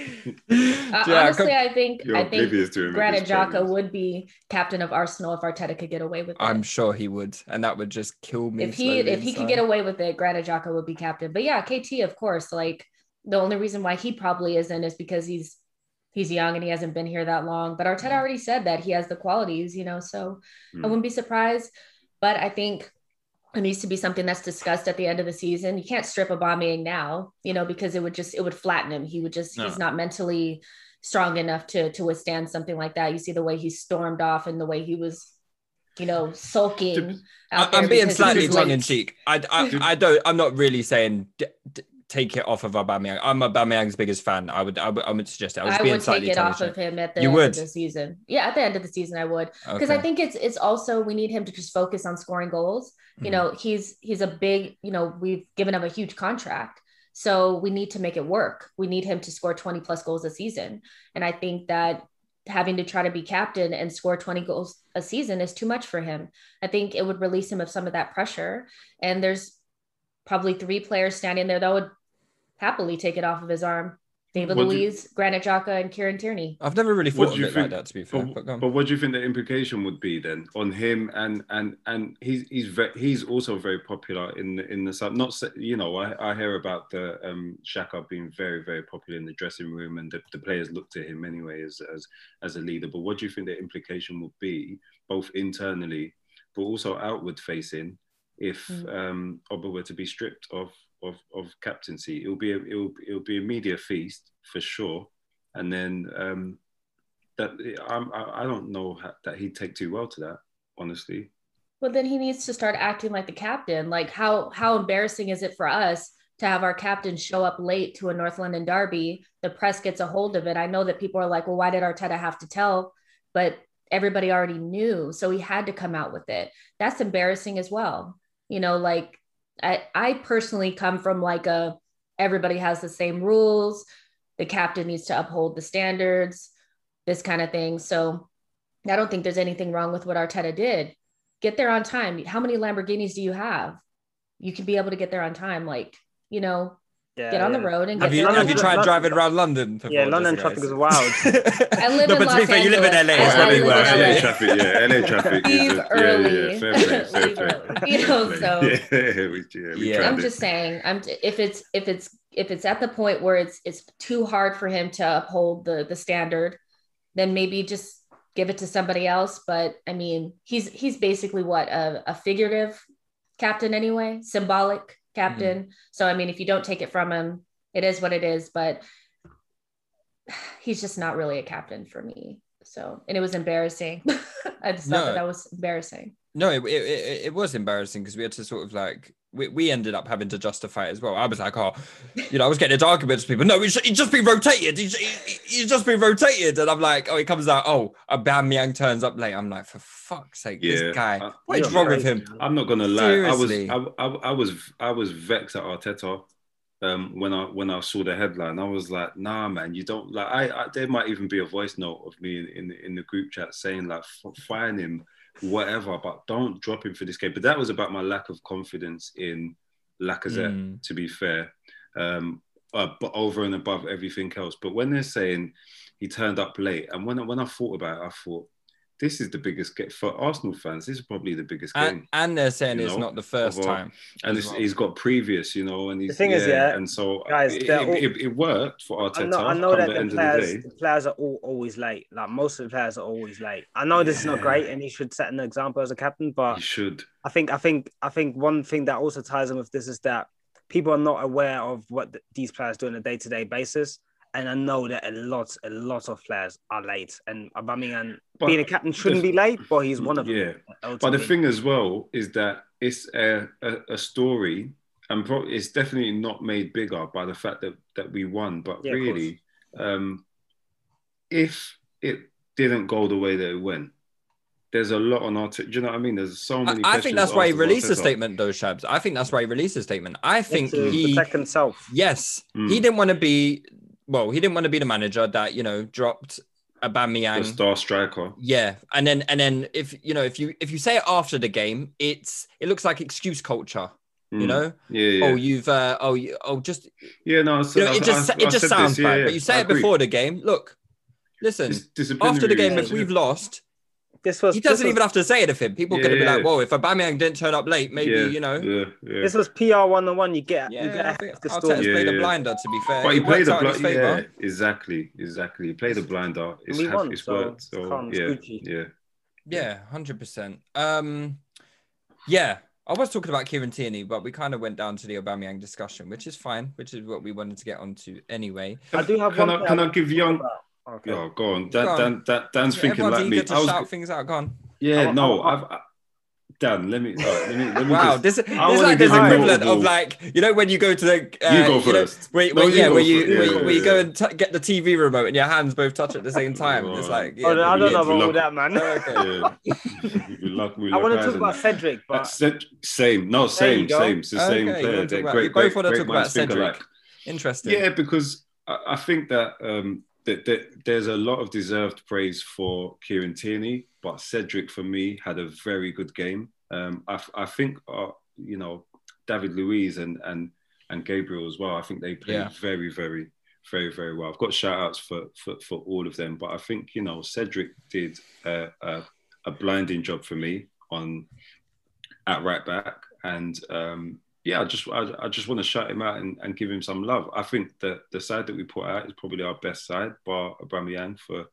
[SPEAKER 9] yeah, honestly, I think I think Granit Xhaka would be captain of Arsenal if Arteta could get away with it.
[SPEAKER 6] I'm sure he would, and that would just kill me.
[SPEAKER 9] If he if inside. he could get away with it, Granit Xhaka would be captain. But yeah, KT, of course. Like the only reason why he probably isn't is because he's he's young and he hasn't been here that long. But Arteta already said that he has the qualities, you know. So mm. I wouldn't be surprised. But I think it needs to be something that's discussed at the end of the season. You can't strip Aubameyang now, you know, because it would just it would flatten him. He would just no. he's not mentally strong enough to to withstand something like that. You see the way he stormed off and the way he was, you know, sulking.
[SPEAKER 6] I'm being slightly tongue in cheek. I, I I don't. I'm not really saying d- d- take it off of Aubameyang. I'm Aubameyang's biggest fan. I would I would, I would suggest it. I, was
[SPEAKER 9] I would take it off of him at the you end would? of the season. Yeah, at the end of the season, I would because okay. I think it's it's also we need him to just focus on scoring goals. You mm-hmm. know, he's he's a big. You know, we've given him a huge contract. So we need to make it work. We need him to score 20 plus goals a season. And I think that having to try to be captain and score 20 goals a season is too much for him. I think it would release him of some of that pressure. And there's probably three players standing there that would happily take it off of his arm. David what Luiz, you, Granit Xhaka, and Kieran Tierney.
[SPEAKER 6] I've never really thought of it think, like that, to be fair.
[SPEAKER 8] But, but, but, what do you think the implication would be then on him? And and and he's he's very, he's also very popular in the in the sub. Not you know I, I hear about the um, Xhaka being very very popular in the dressing room, and the, the players look to him anyway as as as a leader. But what do you think the implication would be, both internally but also outward facing, if mm. um, Oba were to be stripped of of, of captaincy. It'll be a, it'll it'll be a media feast for sure, and then um, that I'm, I don't know that he'd take too well to that, honestly.
[SPEAKER 9] Well, then he needs to start acting like the captain. Like how how embarrassing is it for us to have our captain show up late to a North London derby? The press gets a hold of it. I know that people are like, well, why did Arteta have to tell? But everybody already knew, so he had to come out with it. That's embarrassing as well. You know, like I, I personally come from like a everybody has the same rules. the captain needs to uphold the standards, this kind of thing. So I don't think there's anything wrong with what Arteta did. Get there on time. How many Lamborghinis do you have? You can be able to get there on time. Like, you know,
[SPEAKER 7] Yeah,
[SPEAKER 9] get on the road and
[SPEAKER 6] Have
[SPEAKER 9] get
[SPEAKER 6] you, have you tried driving around London?
[SPEAKER 7] Yeah, London
[SPEAKER 6] guys?
[SPEAKER 7] traffic is wild.
[SPEAKER 9] I live
[SPEAKER 6] no,
[SPEAKER 9] in
[SPEAKER 6] but to be fair, you live in LA.
[SPEAKER 9] I-
[SPEAKER 6] so
[SPEAKER 9] I
[SPEAKER 6] maybe
[SPEAKER 9] live
[SPEAKER 6] yeah.
[SPEAKER 9] LA.
[SPEAKER 8] LA traffic, yeah, LA traffic. is
[SPEAKER 9] Leave
[SPEAKER 8] a- yeah,
[SPEAKER 9] early.
[SPEAKER 8] Yeah, fair play, fair
[SPEAKER 9] Leave
[SPEAKER 8] play.
[SPEAKER 9] early. You know, so-
[SPEAKER 8] yeah, we, yeah, we
[SPEAKER 6] Yeah.
[SPEAKER 9] I'm
[SPEAKER 8] it.
[SPEAKER 9] just saying, I'm if it's if it's if it's at the point where it's it's too hard for him to uphold the the standard, then maybe just give it to somebody else. But I mean, he's he's basically what a, a figurative captain anyway, symbolic captain. Mm-hmm. So I mean, if you don't take it from him, it is what it is. But he's just not really a captain for me. So and it was embarrassing. I just thought that that was embarrassing.
[SPEAKER 6] No, it, it, it, it was embarrassing because we had to sort of like we, we ended up having to justify it as well. I was like, oh, you know, I was getting into arguments with people. No, he's, just been rotated. He's, he, just been rotated, and I'm like, oh, he comes out. Oh, Aubameyang turns up late. I'm like, for fuck's sake,
[SPEAKER 8] Yeah,
[SPEAKER 6] this guy.
[SPEAKER 8] I-
[SPEAKER 6] What is wrong with him?
[SPEAKER 8] I'm not gonna lie.
[SPEAKER 6] Seriously.
[SPEAKER 8] I was I, I, I was I was vexed at Arteta um, when I when I saw the headline. I was like, nah, man, you don't like. I, I there might even be a voice note of me in in, in the group chat saying like, f- fine him, whatever, but don't drop him for this game. But that was about my lack of confidence in Lacazette.
[SPEAKER 6] Mm.
[SPEAKER 8] To be fair, um, uh, but over and above everything else. But when they're saying he turned up late, and when when I thought about it, I thought. This is the biggest game for Arsenal fans. This is probably the biggest game
[SPEAKER 6] And, and they're saying it's
[SPEAKER 8] know,
[SPEAKER 6] not the first
[SPEAKER 8] of our-
[SPEAKER 6] time.
[SPEAKER 8] and it's,
[SPEAKER 6] well.
[SPEAKER 8] he's got previous, you know, and he's
[SPEAKER 7] The thing is, yeah,
[SPEAKER 8] and so
[SPEAKER 7] guys,
[SPEAKER 8] it, it,
[SPEAKER 7] all-
[SPEAKER 8] it, it worked for
[SPEAKER 7] I
[SPEAKER 8] Arteta.
[SPEAKER 7] know, I know that
[SPEAKER 8] the
[SPEAKER 7] the players,
[SPEAKER 8] the
[SPEAKER 7] the players are all always late. Like most of the players are always late. I know this is not great, and he should set an example as a captain. But
[SPEAKER 8] You should.
[SPEAKER 7] I think, I think, I think one thing that also ties in with this is that people are not aware of what th- these players do on a day-to-day basis. And I know that a lot, a lot of players are late. And Aubameyang,
[SPEAKER 8] But
[SPEAKER 7] being a captain, shouldn't
[SPEAKER 8] the-
[SPEAKER 7] be late, but he's one of them.
[SPEAKER 8] Yeah, but the thing as well is that it's a, a, a story, and pro- it's definitely not made bigger by the fact that that we won. But
[SPEAKER 7] Yeah,
[SPEAKER 8] really, um, if it didn't go the way that it went, there's a lot on our. T- do you know what I mean? There's so many.
[SPEAKER 6] I think that's why he released a statement, though, Shabs. I think that's why he released a statement. I think
[SPEAKER 7] to
[SPEAKER 6] he
[SPEAKER 7] protect himself.
[SPEAKER 6] Yes,
[SPEAKER 8] Mm.
[SPEAKER 6] he didn't want to be. Well, he didn't want to be the manager that you know dropped
[SPEAKER 8] The
[SPEAKER 6] Aubameyang.
[SPEAKER 8] star striker.
[SPEAKER 6] Yeah, and then and then if you know if you if you say it after the game, it's it looks like excuse culture. You
[SPEAKER 8] Mm.
[SPEAKER 6] know,
[SPEAKER 8] Yeah, yeah.
[SPEAKER 6] oh you've uh, oh you, oh just
[SPEAKER 8] yeah, no.
[SPEAKER 6] you know, it just it just sounds bad. but you say it before the game. Look, listen, after the game, if we've lost,
[SPEAKER 7] This was
[SPEAKER 6] he doesn't
[SPEAKER 7] this was,
[SPEAKER 6] even have to say anything. People are
[SPEAKER 8] Yeah,
[SPEAKER 6] going to be like,
[SPEAKER 8] yeah.
[SPEAKER 6] "Whoa, if Aubameyang didn't turn up late, maybe
[SPEAKER 8] yeah,
[SPEAKER 6] you know."
[SPEAKER 8] Yeah, yeah.
[SPEAKER 7] This was PR one on one. You get,
[SPEAKER 6] Yeah,
[SPEAKER 7] you get
[SPEAKER 6] I
[SPEAKER 7] ahead
[SPEAKER 6] think
[SPEAKER 7] the
[SPEAKER 6] Arteta's
[SPEAKER 7] story.
[SPEAKER 8] Yeah,
[SPEAKER 6] played a blinder. To be fair,
[SPEAKER 8] But he
[SPEAKER 6] It
[SPEAKER 8] played
[SPEAKER 6] worked
[SPEAKER 8] a
[SPEAKER 6] out
[SPEAKER 8] blind.
[SPEAKER 6] favour.
[SPEAKER 8] Yeah, exactly, exactly. He played a blinder. It's,
[SPEAKER 7] we
[SPEAKER 8] have-
[SPEAKER 7] won,
[SPEAKER 8] it's
[SPEAKER 7] so
[SPEAKER 8] worked. So
[SPEAKER 7] calm,
[SPEAKER 8] yeah,
[SPEAKER 7] Gucci.
[SPEAKER 8] yeah.
[SPEAKER 6] Yeah, hundred percent. Um, yeah, I was talking about Kieran Tierney, but we kind of went down to the Aubameyang discussion, which is fine, which is what we wanted to get onto anyway.
[SPEAKER 7] I do have
[SPEAKER 8] Can
[SPEAKER 7] one.
[SPEAKER 8] I- can I give
[SPEAKER 7] to
[SPEAKER 8] young-
[SPEAKER 7] about. Okay.
[SPEAKER 8] Oh, go on. Dan,
[SPEAKER 6] Go on.
[SPEAKER 8] Dan, Dan, Dan's
[SPEAKER 6] Yeah,
[SPEAKER 8] thinking
[SPEAKER 6] everyone's
[SPEAKER 8] like me.
[SPEAKER 6] to
[SPEAKER 8] I was,
[SPEAKER 6] shout things out. Go on.
[SPEAKER 8] yeah,
[SPEAKER 7] I-
[SPEAKER 8] no,
[SPEAKER 7] I-
[SPEAKER 8] I've. I, Dan, let me. all right, let me. Let me
[SPEAKER 6] Wow,
[SPEAKER 8] just-
[SPEAKER 6] this, this is
[SPEAKER 8] I wanna
[SPEAKER 6] like
[SPEAKER 8] give
[SPEAKER 6] this
[SPEAKER 8] a
[SPEAKER 6] equivalent of like you know when you go to the uh,
[SPEAKER 8] You go
[SPEAKER 6] know,
[SPEAKER 8] first.
[SPEAKER 6] where,
[SPEAKER 8] No,
[SPEAKER 6] where-
[SPEAKER 8] you
[SPEAKER 6] yeah, where you
[SPEAKER 8] first.
[SPEAKER 6] where,
[SPEAKER 8] Yeah,
[SPEAKER 6] where you go and t- get the TV remote and your hands both touch at the same time. It's like yeah,
[SPEAKER 7] Oh, no, I don't know about all that, man.
[SPEAKER 6] okay.
[SPEAKER 8] Yeah. We luck-
[SPEAKER 7] I want to talk about
[SPEAKER 8] on.
[SPEAKER 7] Cedric, but
[SPEAKER 8] Ced- same. No, same, same. It's the same
[SPEAKER 6] Okay,
[SPEAKER 8] player.
[SPEAKER 6] wanna talk
[SPEAKER 8] They're
[SPEAKER 6] about-
[SPEAKER 8] great,
[SPEAKER 6] you both
[SPEAKER 8] great,
[SPEAKER 6] wanna talk about Cedric. Interesting.
[SPEAKER 8] Yeah, because I, I think that um, there's a lot of deserved praise for Kieran Tierney, but Cedric for me had a very good game. Um, I, I think uh, you know David Luiz and and and Gabriel as well. I think they played
[SPEAKER 6] Yeah.
[SPEAKER 8] very, very, very, very well. I've got shout outs for, for for all of them, but I think you know Cedric did a, a, a blinding job for me on at right back, and um, yeah, I just I, I just want to shout him out and, and give him some love. I think that the side that we put out is probably our best side, bar Aubameyang for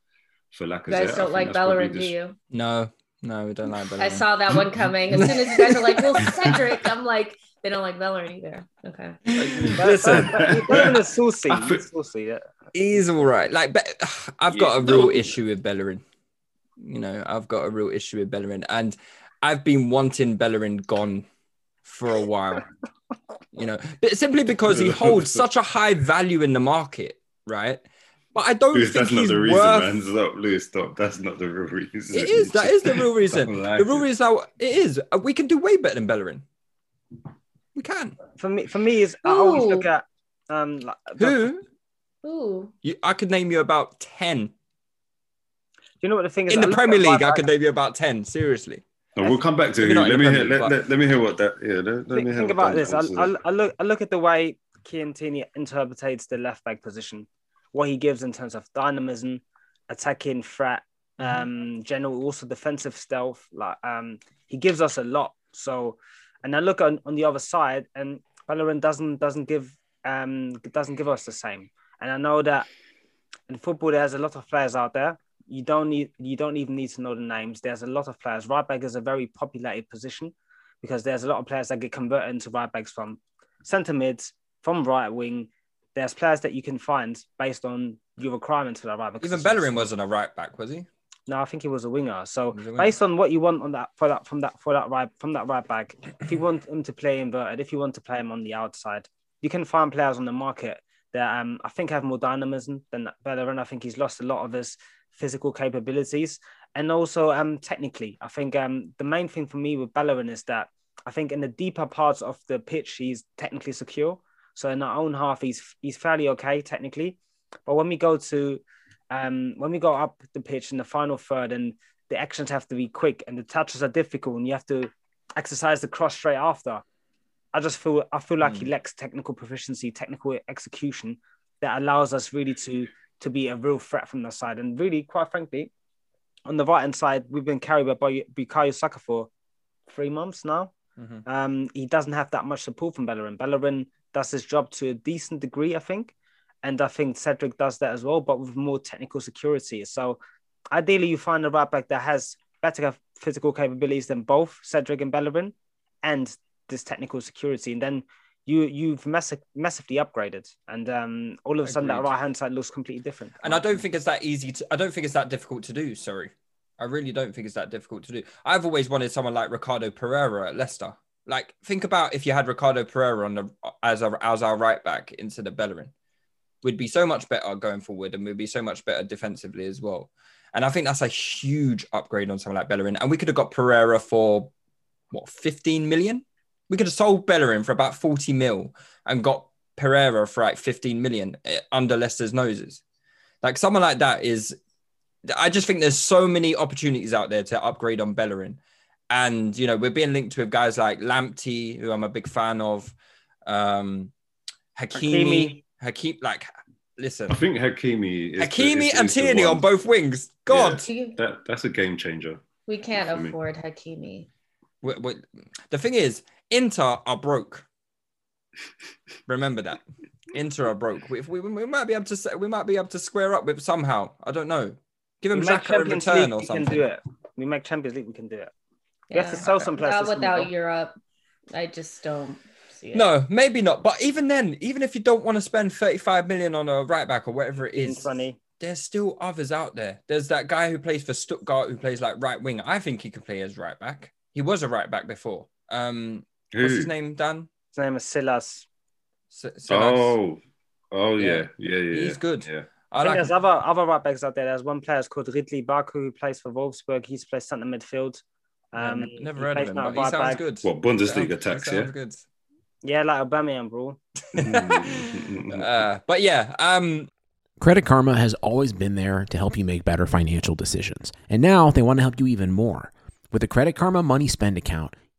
[SPEAKER 8] for Lacazette.
[SPEAKER 9] You guys
[SPEAKER 8] I
[SPEAKER 9] don't like
[SPEAKER 8] that's
[SPEAKER 9] Bellerin, do you?
[SPEAKER 6] No, no, we don't like
[SPEAKER 9] I saw that one coming. As soon as you guys are like, well, Cedric, I'm like, they don't like Bellerin either. Okay.
[SPEAKER 6] Listen,
[SPEAKER 7] Bellerin is saucy.
[SPEAKER 8] I feel-
[SPEAKER 7] He's saucy. Yeah.
[SPEAKER 6] he's all right. Like, Be- I've got
[SPEAKER 8] Yeah,
[SPEAKER 6] a real
[SPEAKER 8] no.
[SPEAKER 6] issue with Bellerin. You know, I've got a real issue with Bellerin, and I've been wanting Bellerin gone for a while. you know, but simply because he holds such a high value in the market, right? But I don't
[SPEAKER 8] Lewis,
[SPEAKER 6] think
[SPEAKER 8] that's not
[SPEAKER 6] he's
[SPEAKER 8] the reason,
[SPEAKER 6] worth.
[SPEAKER 8] man. Stop, Lewis, stop. That's not the real reason.
[SPEAKER 6] It is. That is the real reason.
[SPEAKER 8] Like
[SPEAKER 6] The real
[SPEAKER 8] it.
[SPEAKER 6] reason how it is. uh, We can do way better than Bellerin. We can.
[SPEAKER 7] For me, for me, is I always look at um like,
[SPEAKER 6] Who?
[SPEAKER 9] Ooh.
[SPEAKER 6] You, I could name you about ten
[SPEAKER 7] Do you know what the thing is?
[SPEAKER 6] in
[SPEAKER 7] I
[SPEAKER 6] the Premier
[SPEAKER 7] at right
[SPEAKER 6] League. I could name you about ten. Seriously.
[SPEAKER 8] No, we'll come back to
[SPEAKER 6] Maybe
[SPEAKER 8] who.
[SPEAKER 6] not in
[SPEAKER 8] Let me hear. Let, let, let me hear what that. Yeah, let, let
[SPEAKER 7] think,
[SPEAKER 8] me hear
[SPEAKER 7] think about this. I, I. I look I look at the way Chiantini interprets the left back position, what he gives in terms of dynamism, attacking threat,
[SPEAKER 6] Mm-hmm.
[SPEAKER 7] um, general also defensive stealth. Like um, he gives us a lot. So, and I look on, on the other side, and Bellerin doesn't doesn't give um doesn't give us the same. And I know that in football there's a lot of players out there. You don't need you don't even need to know the names. There's a lot of players. Right back is a very populated position because there's a lot of players that get converted into right backs from centre mids, from right wing. There's players that you can find based on your requirements for that right back.
[SPEAKER 6] Even. Bellerin wasn't a right back, was he?
[SPEAKER 7] No, I think he was a winger. So
[SPEAKER 6] a winger.
[SPEAKER 7] based on what you want on that for that from that for that right from that right back, if you want him to play inverted, if you want to play him on the outside, you can find players on the market that um I think have more dynamism than Bellerin. I think he's lost a lot of his physical capabilities and also um technically. I think um the main thing for me with Bellerin is that I think in the deeper parts of the pitch he's technically secure. So in our own half he's he's fairly okay technically. But when we go to um, when we go up the pitch in the final third and the actions have to be quick and the touches are difficult and you have to exercise the cross straight after. I just feel I feel like he lacks technical proficiency, technical execution that allows us really to to be a real threat from the side. And really, quite frankly, on the right hand side, we've been carried by Bukayo Saka for three months now. Um, he doesn't have that much support from Bellerin. Bellerin does his job to a decent degree, I think. And I think Cedric does that as well, but with more technical security. So ideally, you find a right back that has better physical capabilities than both Cedric and Bellerin and this technical security. And then you, you've massi- massively upgraded. And um, all of a sudden, that right hand side looks completely different.
[SPEAKER 6] And I don't think it's that easy to. I don't think it's that difficult to do. Sorry, I really don't think it's that difficult to do. I've always wanted someone like Ricardo Pereira at Leicester. Like, think about if you had Ricardo Pereira on the as our as our right back instead of Bellerin, we'd be so much better going forward, and we'd be so much better defensively as well. And I think that's a huge upgrade on someone like Bellerin. And we could have got Pereira for what 15 million. We could have sold Bellerin for about 40 mil and got Pereira for like 15 million eh, under Leicester's noses. Like someone like that is, I just think there's so many opportunities out there to upgrade on Bellerin. And, you know, we're being linked with guys like Lamptey, who I'm a big fan of, um, Hakimi, Hakim, like, listen,
[SPEAKER 8] I think Hakimi is. the-
[SPEAKER 6] Hakimi
[SPEAKER 8] is-
[SPEAKER 6] and
[SPEAKER 8] is
[SPEAKER 6] Tierney on both wings. God.
[SPEAKER 9] We,
[SPEAKER 8] That that's a game changer.
[SPEAKER 9] we can't
[SPEAKER 8] For me.
[SPEAKER 9] afford Hakimi.
[SPEAKER 6] Wait, wait. The thing is, Inter are broke. Remember that. Inter are broke. We, we, we might be able to we might be able to square up with somehow. I don't know. Give him
[SPEAKER 7] we make
[SPEAKER 6] Xhaka in
[SPEAKER 7] Champions
[SPEAKER 6] return
[SPEAKER 7] League,
[SPEAKER 6] or something.
[SPEAKER 7] we can do it. We make Champions League, we can do it. We have to
[SPEAKER 9] Yeah.
[SPEAKER 7] sell some players.
[SPEAKER 9] Not without
[SPEAKER 7] window.
[SPEAKER 9] Europe. I just don't see it.
[SPEAKER 6] No, maybe not. But even then, even if you don't want to spend 35 million on a right back or whatever it is,
[SPEAKER 7] In
[SPEAKER 6] is,
[SPEAKER 7] 20.
[SPEAKER 6] there's still others out there. There's that guy who plays for Stuttgart who plays like right wing. I think he could play as right back. He was a right back before. Um, what's his
[SPEAKER 8] Who?
[SPEAKER 6] name? Dan.
[SPEAKER 7] His name is Silas.
[SPEAKER 6] S- Silas.
[SPEAKER 8] Oh, oh
[SPEAKER 6] Yeah.
[SPEAKER 8] yeah, yeah, yeah. yeah.
[SPEAKER 6] He's good.
[SPEAKER 8] Yeah.
[SPEAKER 6] I
[SPEAKER 7] I think
[SPEAKER 6] like
[SPEAKER 7] there's
[SPEAKER 6] him.
[SPEAKER 7] other other right backs out there. There's one player called Ridle Baku who plays for Wolfsburg. He's plays centre midfield. Um,
[SPEAKER 6] ne- never
[SPEAKER 7] he
[SPEAKER 6] heard of him, but he
[SPEAKER 7] right
[SPEAKER 6] sounds
[SPEAKER 7] back.
[SPEAKER 6] good.
[SPEAKER 8] What Bundesliga
[SPEAKER 6] Sounds-
[SPEAKER 8] tax? Yeah.
[SPEAKER 6] good.
[SPEAKER 7] Yeah, like Aubameyang, bro.
[SPEAKER 6] Uh, but yeah, um,
[SPEAKER 1] Credit Karma has always been there to help you make better financial decisions. And now they want to help you even more. With the Credit Karma Money Spend account,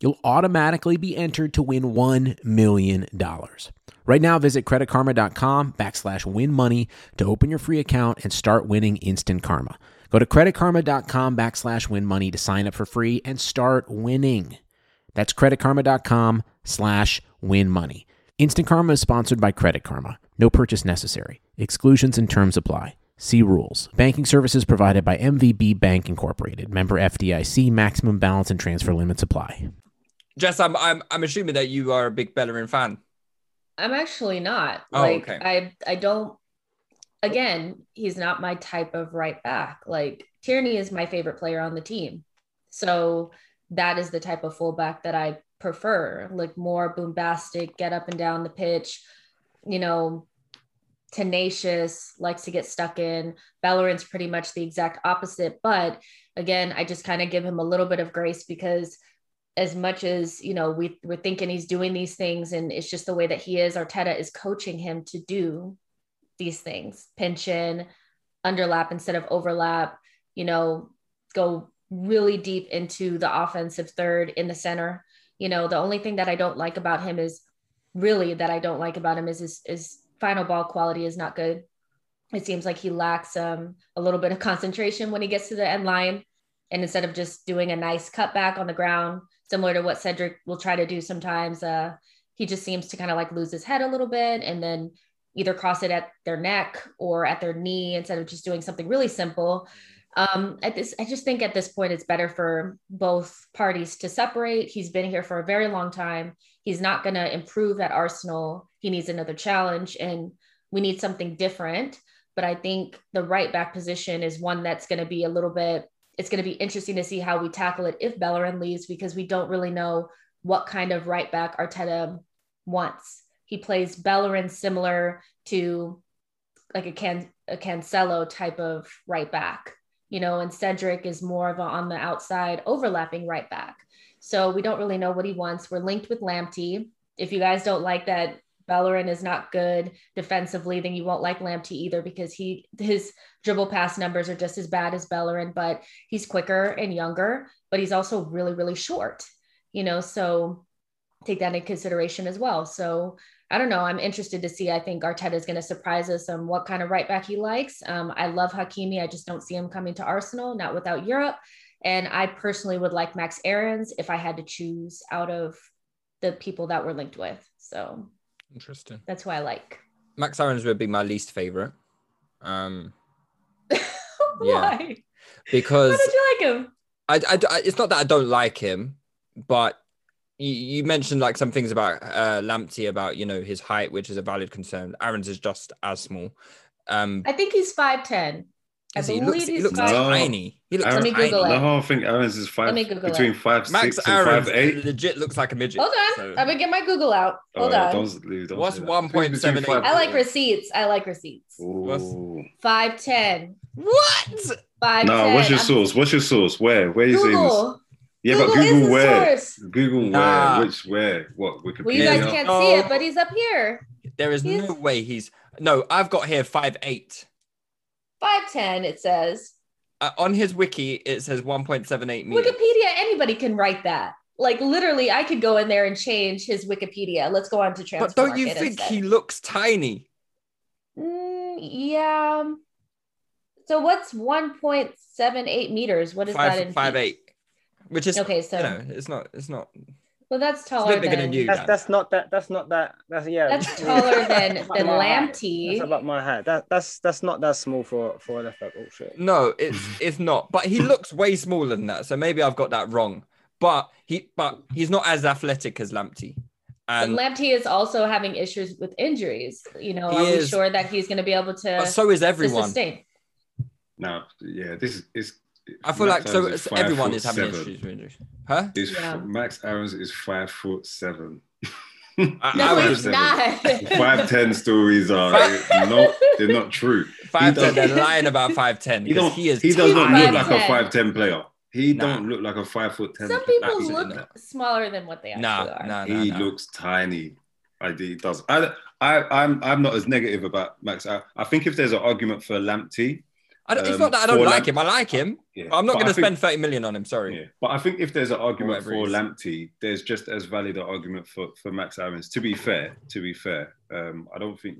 [SPEAKER 1] you'll automatically be entered to win $1 million. Right now, visit creditkarma.com backslash win money to open your free account and start winning instant karma. Go to creditkarma.com backslash win money to sign up for free and start winning. That's creditkarma.com slash win money. Instant Karma is sponsored by Credit Karma. No purchase necessary. Exclusions and terms apply. See rules. Banking services provided by MVB Bank Incorporated. Member FDIC. Maximum balance and transfer limits apply.
[SPEAKER 6] Jess, I'm I'm I'm assuming that you are a big Bellerin fan.
[SPEAKER 9] I'm actually not.
[SPEAKER 6] Oh,
[SPEAKER 9] like
[SPEAKER 6] okay.
[SPEAKER 9] I I don't again, he's not my type of right back. Like Tierney is my favorite player on the team. So that is the type of fullback that I prefer, like more bombastic, get up and down the pitch, you know, tenacious, likes to get stuck in. Bellerin's pretty much the exact opposite. But again, I just kind of give him a little bit of grace because as much as you know we, we're thinking he's doing these things and it's just the way that he is arteta is coaching him to do these things pinch in underlap instead of overlap you know go really deep into the offensive third in the center. You know the only thing that i don't like about him is really that i don't like about him is his, his final ball quality is not good. It seems like he lacks um, a little bit of concentration when he gets to the end line. And instead of just doing a nice cutback on the ground similar to what Cedric will try to do sometimes. Uh, he just seems to kind of like lose his head a little bit and then either cross it at their neck or at their knee instead of just doing something really simple. Um, at this, I just think at this point it's better for both parties to separate. He's been here for a very long time. He's not going to improve at Arsenal. He needs another challenge, and we need something different. But I think the right back position is one that's going to be a little bit it's going to be interesting to see how we tackle it if Bellerin leaves because we don't really know what kind of right back Arteta wants. He plays Bellerin similar to like a, Can- a Cancelo type of right back, you know, and Cedric is more of a on the outside overlapping right back. So we don't really know what he wants. We're linked with Lamptey. If you guys don't like that Bellerin is not good defensively, then you won't like Lamptey either because he his dribble pass numbers are just as bad as Bellerin, but he's quicker and younger, but he's also really, really short, you know, so take that into consideration as well. So I don't know. I'm interested to see. I think Arteta is going to surprise us on what kind of right back he likes. Um, I love Hakimi. I just don't see him coming to Arsenal, not without Europe. And I personally would like Max Aarons if I had to choose out of the people that we're linked with. So
[SPEAKER 6] Interesting.
[SPEAKER 9] that's who I like.
[SPEAKER 6] Max Aarons would be my least favorite. Um,
[SPEAKER 9] Why?
[SPEAKER 6] Yeah. because
[SPEAKER 9] Why did you like him?
[SPEAKER 6] I, I, I- it's not that I don't like him, but you, you mentioned like some things about uh, Lamptey about you know his height, which is a valid concern. Aarons is just as small. Um,
[SPEAKER 9] I think he's 5'10. I
[SPEAKER 6] Is he?
[SPEAKER 9] believe
[SPEAKER 6] He looks- he
[SPEAKER 9] he's
[SPEAKER 6] looks
[SPEAKER 9] five-
[SPEAKER 8] No.
[SPEAKER 6] tiny. He looks
[SPEAKER 9] Let me
[SPEAKER 6] tiny.
[SPEAKER 9] Google it.
[SPEAKER 8] No, I think Aarons is five
[SPEAKER 9] me Google
[SPEAKER 8] between
[SPEAKER 9] it.
[SPEAKER 8] five
[SPEAKER 6] Max
[SPEAKER 8] six and
[SPEAKER 6] Aarons
[SPEAKER 8] five eight.
[SPEAKER 6] legit looks like a midget.
[SPEAKER 9] Hold on.
[SPEAKER 6] so-
[SPEAKER 9] I'm gonna get my Google out. Hold
[SPEAKER 8] Oh,
[SPEAKER 9] on.
[SPEAKER 8] don't- don't
[SPEAKER 6] What's
[SPEAKER 8] say
[SPEAKER 6] 1.78?
[SPEAKER 9] I like receipts. I like receipts.
[SPEAKER 8] Ooh.
[SPEAKER 9] 5'10.
[SPEAKER 6] What?
[SPEAKER 9] 5'10.
[SPEAKER 8] No, what's your source? What's your source? Where? Where you saying?
[SPEAKER 9] Google.
[SPEAKER 8] Yeah,
[SPEAKER 9] Google
[SPEAKER 8] but Google
[SPEAKER 9] the
[SPEAKER 8] where?
[SPEAKER 9] source.
[SPEAKER 8] Google
[SPEAKER 6] Nah.
[SPEAKER 8] where? Which where? What? Wikipedia?
[SPEAKER 9] Well, you guys can't
[SPEAKER 6] No.
[SPEAKER 9] see it, but he's up here.
[SPEAKER 6] There is
[SPEAKER 9] He's-
[SPEAKER 6] no way he's. No, I've got here five eight.
[SPEAKER 9] 5'10, it says.
[SPEAKER 6] Uh, on his wiki, it says 1.78 meters.
[SPEAKER 9] Wikipedia, anybody can write that. Like literally, I could go in there and change his Wikipedia. Let's go on to transfer.
[SPEAKER 6] But don't you think
[SPEAKER 9] instead.
[SPEAKER 6] he looks tiny?
[SPEAKER 9] Mm, yeah. So what's 1.78 meters? What is that
[SPEAKER 6] Five
[SPEAKER 9] in
[SPEAKER 6] five
[SPEAKER 9] feet?
[SPEAKER 6] eight, which is
[SPEAKER 9] Okay, so
[SPEAKER 6] you know, it's not. It's not.
[SPEAKER 9] Well, that's
[SPEAKER 6] a
[SPEAKER 9] taller
[SPEAKER 6] bit bigger
[SPEAKER 9] than
[SPEAKER 6] than you.
[SPEAKER 7] That's
[SPEAKER 6] Dan.
[SPEAKER 7] that's not that. That's not that. That's yeah.
[SPEAKER 9] that's taller than than
[SPEAKER 7] my height.
[SPEAKER 9] Lamptey.
[SPEAKER 7] That's about my height. That that's that's not that small for for a left back. Bullshit.
[SPEAKER 6] No, it's it's not. But he looks way smaller than that. So maybe I've got that wrong. But he but he's not as athletic as Lamptey.
[SPEAKER 9] And
[SPEAKER 6] And
[SPEAKER 9] Lamptey is also having issues with injuries. You know,
[SPEAKER 6] He
[SPEAKER 9] are we sure that he's going to be able to,
[SPEAKER 6] but so is everyone.
[SPEAKER 9] sustain?
[SPEAKER 8] No, yeah, this is. It's,
[SPEAKER 6] I feel
[SPEAKER 8] Max
[SPEAKER 6] like so
[SPEAKER 8] Aarons
[SPEAKER 6] it's-
[SPEAKER 8] five
[SPEAKER 6] everyone is having
[SPEAKER 8] seven.
[SPEAKER 6] issues with injuries. Huh?
[SPEAKER 8] Is
[SPEAKER 9] Yeah.
[SPEAKER 8] Max Aarons is five foot seven.
[SPEAKER 6] I-
[SPEAKER 9] No,
[SPEAKER 6] I would
[SPEAKER 9] he's not.
[SPEAKER 8] Five ten stories are not. They're not true.
[SPEAKER 6] Five
[SPEAKER 8] He
[SPEAKER 6] ten. They're lying about five ten.
[SPEAKER 8] He don't.
[SPEAKER 6] He is.
[SPEAKER 8] He does not
[SPEAKER 9] tiny.
[SPEAKER 8] look like a
[SPEAKER 9] 5'10".
[SPEAKER 8] player. He
[SPEAKER 6] Nah.
[SPEAKER 8] don't look like a five foot ten.
[SPEAKER 9] Some people
[SPEAKER 8] athlete.
[SPEAKER 9] look smaller than what they actually
[SPEAKER 6] Nah,
[SPEAKER 9] are.
[SPEAKER 6] nah, nah,
[SPEAKER 8] He
[SPEAKER 6] nah.
[SPEAKER 8] looks tiny. I he does. I, I, I'm, I'm not as negative about Max. I, I think if there's an argument for Lamptey,
[SPEAKER 6] I don't, it's
[SPEAKER 8] um,
[SPEAKER 6] not that I don't like
[SPEAKER 8] Lamp-
[SPEAKER 6] him. I like him.
[SPEAKER 8] yeah,
[SPEAKER 6] I'm not going to spend 30 million on him. Sorry.
[SPEAKER 8] Yeah, but I think if there's an argument for. Lamptey, there's just as valid an argument for, for Max Aarons. To be fair, to be fair, um, I don't think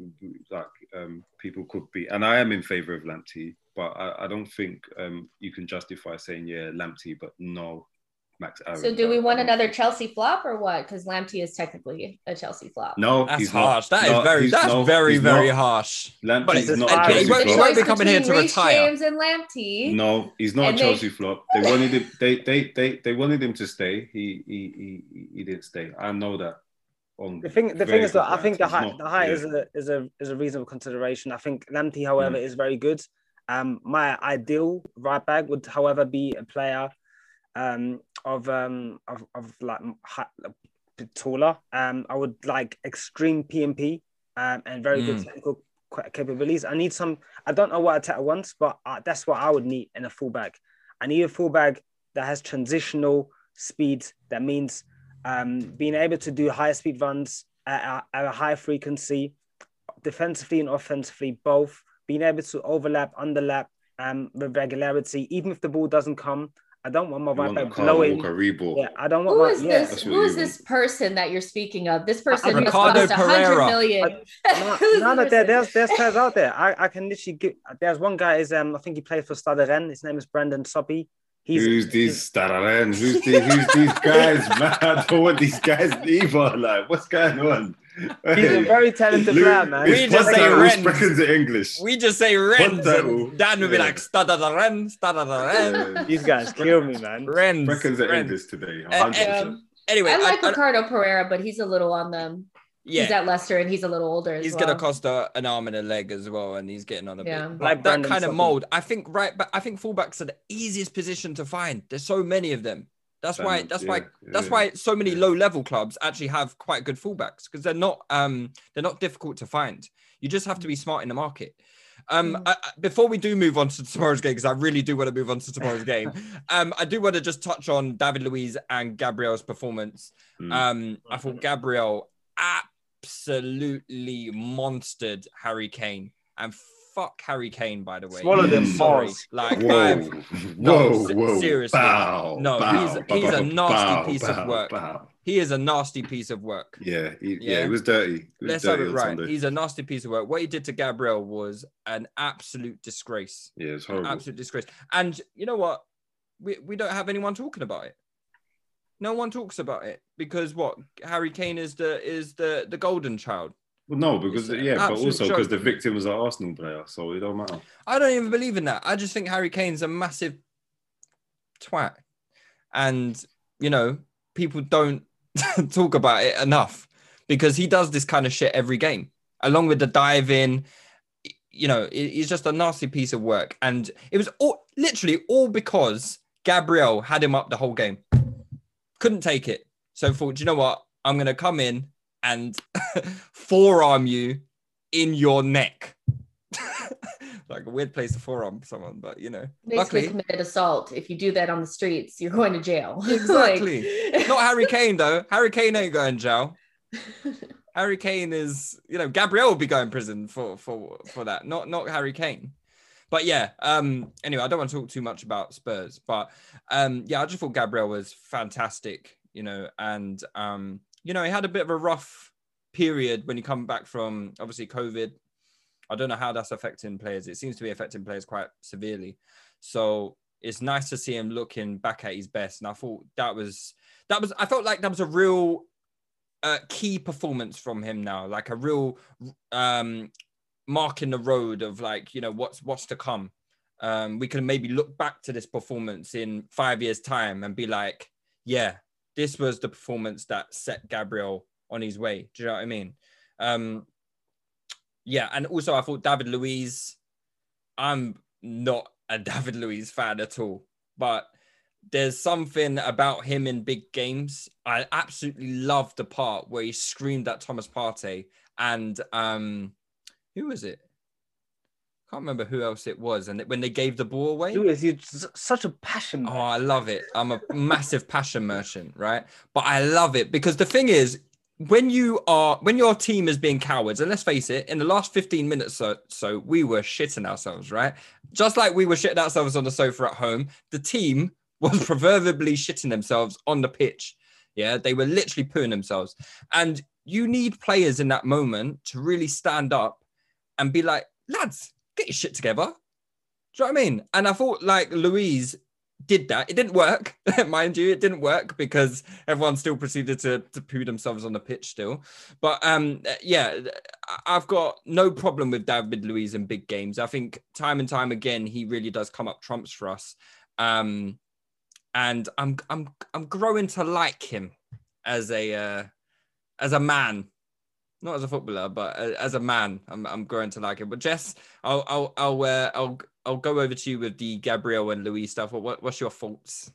[SPEAKER 8] like um, people could be, and I am in favour of Lamptey, but I, I don't think um, you can justify saying yeah Lamptey, but no Max Aaron.
[SPEAKER 9] So, do we want
[SPEAKER 8] I
[SPEAKER 9] another Chelsea flop or what? Because Lamptey is technically a Chelsea flop.
[SPEAKER 8] No,
[SPEAKER 6] That's
[SPEAKER 8] he's not.
[SPEAKER 6] harsh. That is
[SPEAKER 8] No,
[SPEAKER 6] very.
[SPEAKER 8] he's-
[SPEAKER 6] That's
[SPEAKER 8] no,
[SPEAKER 6] very, very
[SPEAKER 8] not.
[SPEAKER 6] harsh.
[SPEAKER 8] Lamptey's
[SPEAKER 6] But it's-
[SPEAKER 8] not
[SPEAKER 6] and he won't- he won't be coming here to
[SPEAKER 9] Reece
[SPEAKER 6] retire.
[SPEAKER 9] James and Lamptey.
[SPEAKER 8] No, he's not
[SPEAKER 9] And
[SPEAKER 8] a
[SPEAKER 9] they-
[SPEAKER 8] Chelsea flop. They wanted him. They, they they they wanted him to stay. He he he he didn't stay. I know that. on.
[SPEAKER 7] The thing, the thing is that I think the
[SPEAKER 8] ranks.
[SPEAKER 7] Height,
[SPEAKER 8] not-
[SPEAKER 7] the height
[SPEAKER 8] yeah.
[SPEAKER 7] is a is a is a reasonable consideration. I think Lamptey, however,
[SPEAKER 8] Mm.
[SPEAKER 7] is very good. Um, my ideal right back would, however, be a player, um, of um of, of like hi- taller. Um, I would like extreme PMP, um, and very good
[SPEAKER 6] Mm.
[SPEAKER 7] technical capabilities. I need some. I don't know what attack I want, but uh, that's what I would need in a fullback. I need a fullback that has transitional speed. That means um, being able to do high speed runs at a, at a high frequency, defensively and offensively, both. Being able to overlap, underlap um, with regularity, even if the ball doesn't come. I don't want my
[SPEAKER 8] You
[SPEAKER 7] right
[SPEAKER 8] want that
[SPEAKER 7] blowing.
[SPEAKER 8] Walker Reebok.
[SPEAKER 7] Yeah, I don't want
[SPEAKER 9] Who
[SPEAKER 7] my
[SPEAKER 9] is
[SPEAKER 7] yeah.
[SPEAKER 9] this?
[SPEAKER 8] That's what
[SPEAKER 9] Who this person that you're speaking of? This person who's cost a hundred
[SPEAKER 6] Pereira.
[SPEAKER 9] million.
[SPEAKER 7] No, no, no, there, there's there's players out there. I, I can literally give. There's one guy is um I think he plays for Stade Rennes. His name is Brandon Soppy. He's
[SPEAKER 8] who's these Stararen? Who's these, who's these guys, man? I don't want these guys either. Like, what's going on?
[SPEAKER 7] He's a very talented
[SPEAKER 8] Luke,
[SPEAKER 7] player, man.
[SPEAKER 6] We
[SPEAKER 8] his
[SPEAKER 6] just say
[SPEAKER 8] title
[SPEAKER 6] Rennes.
[SPEAKER 8] Speckens in English.
[SPEAKER 6] We just say Rennes.
[SPEAKER 8] title.
[SPEAKER 6] and Dan would be
[SPEAKER 8] Yeah.
[SPEAKER 6] like Stada the Rennes, Stada the Rennes,
[SPEAKER 8] Uh,
[SPEAKER 7] These guys kill me, man.
[SPEAKER 6] Rennes.
[SPEAKER 8] Speckens in
[SPEAKER 6] Rennes.
[SPEAKER 8] English today.
[SPEAKER 6] Uh,
[SPEAKER 8] 100%.
[SPEAKER 9] Um,
[SPEAKER 6] Anyway,
[SPEAKER 9] I like
[SPEAKER 6] I- I-
[SPEAKER 9] Ricardo Pereira, but he's a little on them.
[SPEAKER 6] yeah,
[SPEAKER 9] He's at Leicester and he's a little older. As
[SPEAKER 6] he's
[SPEAKER 9] well.
[SPEAKER 6] gonna cost a, an arm and a leg as well, and he's getting on a
[SPEAKER 9] Yeah.
[SPEAKER 6] bit. But
[SPEAKER 7] Like
[SPEAKER 6] that
[SPEAKER 7] Brandon
[SPEAKER 6] kind of mold, I think. Right, but I think fullbacks are the easiest position to find. There's so many of them. That's why. That's
[SPEAKER 8] yeah,
[SPEAKER 6] why. That's
[SPEAKER 8] yeah.
[SPEAKER 6] why so many low level clubs actually have quite good fullbacks because they're not. Um, they're not difficult to find. You just have to be smart in the market. Um,
[SPEAKER 9] Mm.
[SPEAKER 6] I, I- before we do move on to tomorrow's game, because I really do want to move on to tomorrow's game, um, I do want to just touch on David Luiz and Gabriel's performance.
[SPEAKER 8] Mm.
[SPEAKER 6] Um, I thought Gabriel absolutely monstered Harry Kane, and fuck Harry Kane, by the way.
[SPEAKER 7] Swallow them
[SPEAKER 6] Sorry,
[SPEAKER 7] balls.
[SPEAKER 6] like
[SPEAKER 8] whoa,
[SPEAKER 6] I've- no, se-
[SPEAKER 8] whoa,
[SPEAKER 6] seriously.
[SPEAKER 8] Bow,
[SPEAKER 6] No,
[SPEAKER 8] bow,
[SPEAKER 6] he's-
[SPEAKER 8] bow,
[SPEAKER 6] he's a nasty
[SPEAKER 8] bow,
[SPEAKER 6] piece of work.
[SPEAKER 8] bow.
[SPEAKER 6] he is a nasty piece of work.
[SPEAKER 8] Yeah, he, yeah,
[SPEAKER 6] Yeah.
[SPEAKER 8] it was dirty. It was
[SPEAKER 6] Let's have it right.
[SPEAKER 8] Sunday.
[SPEAKER 6] He's a nasty piece of work. What he did to Gabriel was an absolute disgrace.
[SPEAKER 8] Yeah, it's
[SPEAKER 6] An
[SPEAKER 8] horrible.
[SPEAKER 6] absolute disgrace. And you know what? We, we don't have anyone talking about it. No one talks about it because what Harry Kane is the is the the golden child.
[SPEAKER 8] Well, no, because
[SPEAKER 6] It's
[SPEAKER 8] yeah, but also because the victim was an Arsenal player, so it don't matter.
[SPEAKER 6] I don't even believe in that. I just think Harry Kane's a massive twat. And, you know, people don't talk about it enough because he does this kind of shit every game, along with the dive in. You know, it- he's just a nasty piece of work. And it was all literally all because Gabriel had him up the whole game. Couldn't take it. So thought, you know what? I'm to come in and forearm you in your neck. like a weird place to forearm someone, but you know,
[SPEAKER 9] Basically
[SPEAKER 6] luckily,
[SPEAKER 9] committed assault. If you do that on the streets, you're going to jail.
[SPEAKER 6] Exactly.
[SPEAKER 9] Like-
[SPEAKER 6] not Harry Kane though. Harry Kane ain't going to jail. Harry Kane is, you know, Gabriel will be going to prison for for for that. Not not Harry Kane. But yeah, um, anyway, I don't want to talk too much about Spurs, but um, yeah, I just thought Gabriel was fantastic, you know, and um, you know, he had a bit of a rough period when he come back from obviously COVID. I don't know how that's affecting players. It seems to be affecting players quite severely. So it's nice to see him looking back at his best. And I thought that was that was I felt like that was a real uh, key performance from him now, like a real um, mark in the road of like you know what's what's to come. Um, we can maybe look back to this performance in five years' time and be like, yeah, this was the performance that set Gabriel on his way. Do you know what I mean? Um, yeah, and also I thought David Luiz. I'm not a David Luiz fan at all, but there's something about him in big games. I absolutely love the part where he screamed at Thomas Partey and um, who was it? Can't remember who else it was. And when they gave the ball away,
[SPEAKER 7] Lewis, you're such a passion.
[SPEAKER 6] Oh. I love it. I'm a massive passion merchant, right? But I love it because the thing is, when you are when your team is being cowards, and let's face it, in the last 15 minutes or so, we were shitting ourselves, right? Just like we were shitting ourselves on the sofa at home, the team was proverbially shitting themselves on the pitch. Yeah, they were literally pooing themselves. And you need players in that moment to really stand up and be like, lads, your shit together. Do you know what I mean? And I thought like Luiz did that. It didn't work, mind you. It didn't work because everyone still proceeded to, to poo themselves on the pitch still. But um, yeah, I've got no problem with David Luiz in big games. I think time and time again he really does come up trumps for us. Um, and I'm I'm I'm growing to like him as a uh, as a man, not as a footballer, but as a man, I'm, I'm growing to like it. But Jess, I'll I'll I'll uh, I'll I'll go over to you with the Gabriel and Luiz stuff. What what's your thoughts?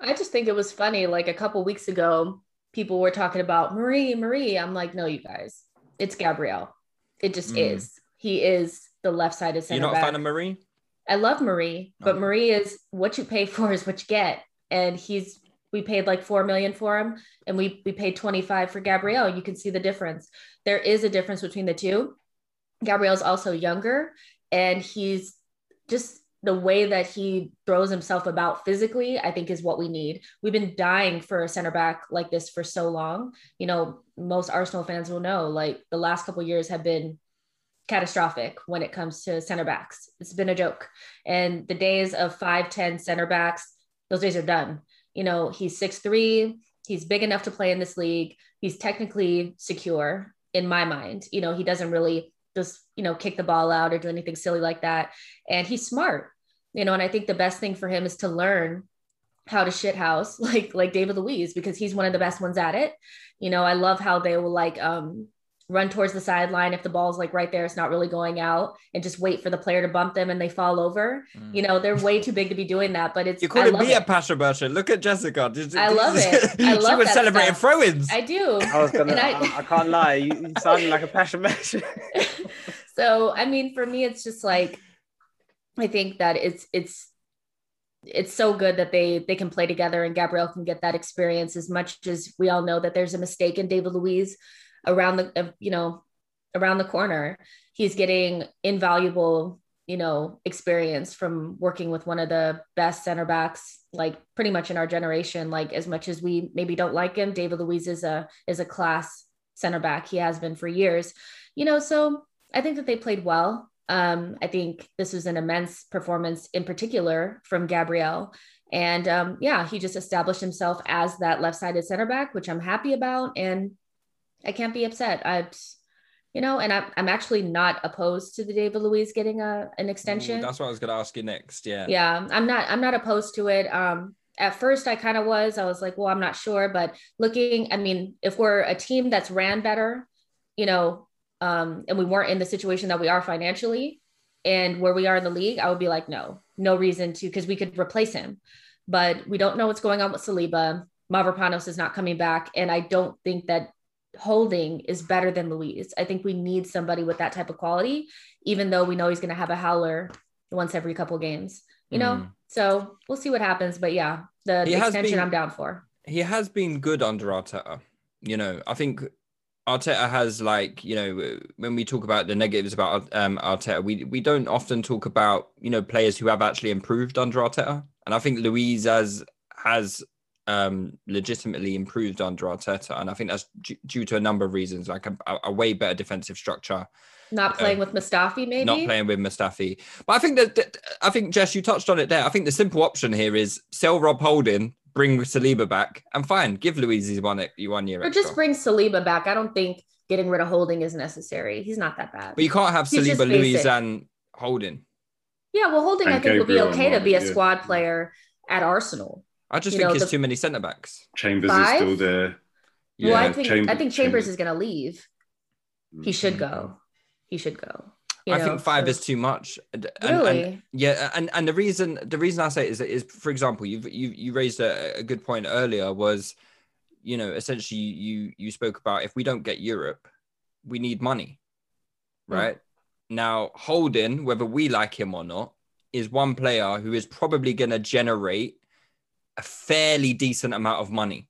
[SPEAKER 9] I just think it was funny. Like a couple weeks ago, people were talking about Marí, Marí. I'm like, no, you guys, it's Gabriel. It just
[SPEAKER 6] Mm.
[SPEAKER 9] is. He is the left-sided center
[SPEAKER 6] You're not a fan of Marí?
[SPEAKER 9] I love Marí, but
[SPEAKER 6] Oh.
[SPEAKER 9] Marí is what you pay for is what you get. And he's we paid like four million for him and we we paid 25 for Gabriel. You can see the difference. There is a difference between the two. Gabriel's also younger and he's just the way that he throws himself about physically, I think is what we need. We've been dying for a center back like this for so long. You know, most Arsenal fans will know like the last couple years have been catastrophic when it comes to center backs. It's been a joke. And the days of 5'10 center backs, those days are done. You know, he's 6'3, he's big enough to play in this league. He's technically secure in my mind. You know, he doesn't really just, you know, kick the ball out or do anything silly like that. And he's smart, you know, and I think the best thing for him is to learn how to shit house like like David Luiz because he's one of the best ones at it. You know, I love how they will like um run towards the sideline if the ball's like right there, it's not really going out, and just wait for the player to bump them and they fall over. Mm. You know, they're way too big to be doing that, but it's
[SPEAKER 6] You
[SPEAKER 9] I
[SPEAKER 6] couldn't
[SPEAKER 9] love
[SPEAKER 6] be a
[SPEAKER 9] it.
[SPEAKER 6] passion Bertrand. Look at Jessica. Did-
[SPEAKER 9] I love it. I love
[SPEAKER 6] she was
[SPEAKER 9] that
[SPEAKER 6] celebrating
[SPEAKER 9] stuff.
[SPEAKER 6] throw-ins.
[SPEAKER 9] I do.
[SPEAKER 7] I was gonna.
[SPEAKER 9] And
[SPEAKER 7] I,
[SPEAKER 9] I-
[SPEAKER 7] I, can't lie. You, you sound like a passion match.
[SPEAKER 9] so I mean, for me, it's just like I think that it's it's it's so good that they they can play together and Gabriel can get that experience as much as we all know that there's a mistake in David Luiz around the you know around the corner. He's getting invaluable you know experience from working with one of the best center backs like pretty much in our generation like as much as we maybe don't like him David Luiz is a is a class center back he has been for years you know so I think that they played well um, I think this was an immense performance in particular from Gabriel. And um, yeah, he just established himself as that left sided center back, which I'm happy about. And I can't be upset. I, you know, and I'm, I'm actually not opposed to the David Luiz getting a, an extension.
[SPEAKER 6] Ooh, that's what I was going to ask you next. Yeah.
[SPEAKER 9] Yeah, I'm not I'm not opposed to it. Um at first I kind of was. I was like, well, I'm not sure, but looking, I mean, if we're a team that's ran better, you know, um and we weren't in the situation that we are financially and where we are in the league, I would be like, no, no reason to because we could replace him. But we don't know what's going on with Saliba. Mavropanos is not coming back and I don't think that holding is better than Luiz. I think we need somebody with that type of quality even though we know he's going to have a howler once every couple games you know
[SPEAKER 6] Mm.
[SPEAKER 9] so we'll see what happens but yeah the, the extension
[SPEAKER 6] been-
[SPEAKER 9] i'm down for
[SPEAKER 6] he has been good under Arteta. You know, I think Arteta has like you know when we talk about the negatives about um, Arteta, we we don't often talk about you know players who have actually improved under Arteta, and I think Luiz has has um legitimately improved under Arteta, and I think that's due, due to a number of reasons, like a, a way better defensive structure,
[SPEAKER 9] not playing with mustafi maybe
[SPEAKER 6] not playing with Mustafi. But I think that, that- I think Jess, you touched on it there. I think the simple option here is sell Rob Holding, bring Saliba back, and fine, give Luiz his one one year
[SPEAKER 9] or
[SPEAKER 6] extra.
[SPEAKER 9] just bring saliba back i don't think getting rid of holding is necessary he's not that bad
[SPEAKER 6] But you can't have
[SPEAKER 9] He's
[SPEAKER 6] Saliba,
[SPEAKER 9] Luiz,
[SPEAKER 6] and Holding.
[SPEAKER 9] yeah well holding i
[SPEAKER 8] And
[SPEAKER 9] think would be
[SPEAKER 8] Gabriel
[SPEAKER 9] okay to be a
[SPEAKER 8] yeah.
[SPEAKER 9] squad player at arsenal
[SPEAKER 6] I just
[SPEAKER 9] You
[SPEAKER 6] think
[SPEAKER 9] know,
[SPEAKER 6] it's
[SPEAKER 9] the-
[SPEAKER 6] too many centre backs.
[SPEAKER 8] Chambers
[SPEAKER 9] Five?
[SPEAKER 8] is still there.
[SPEAKER 9] well i
[SPEAKER 8] Yeah,
[SPEAKER 9] think
[SPEAKER 8] Chamber-
[SPEAKER 9] i think chambers
[SPEAKER 8] Chambers-
[SPEAKER 9] is going to leave he should go he should go you
[SPEAKER 6] I
[SPEAKER 9] know,
[SPEAKER 6] think five
[SPEAKER 9] so-
[SPEAKER 6] is too much. And- and-
[SPEAKER 9] really
[SPEAKER 6] and- yeah, and and the reason the reason I say it is is for example, you've you you raised a, a good point earlier was, you know, essentially you you spoke about if we don't get Europe, we need money,
[SPEAKER 9] Hmm.
[SPEAKER 6] right? Now Holding, whether we like him or not, is one player who is probably going to generate a fairly decent amount of money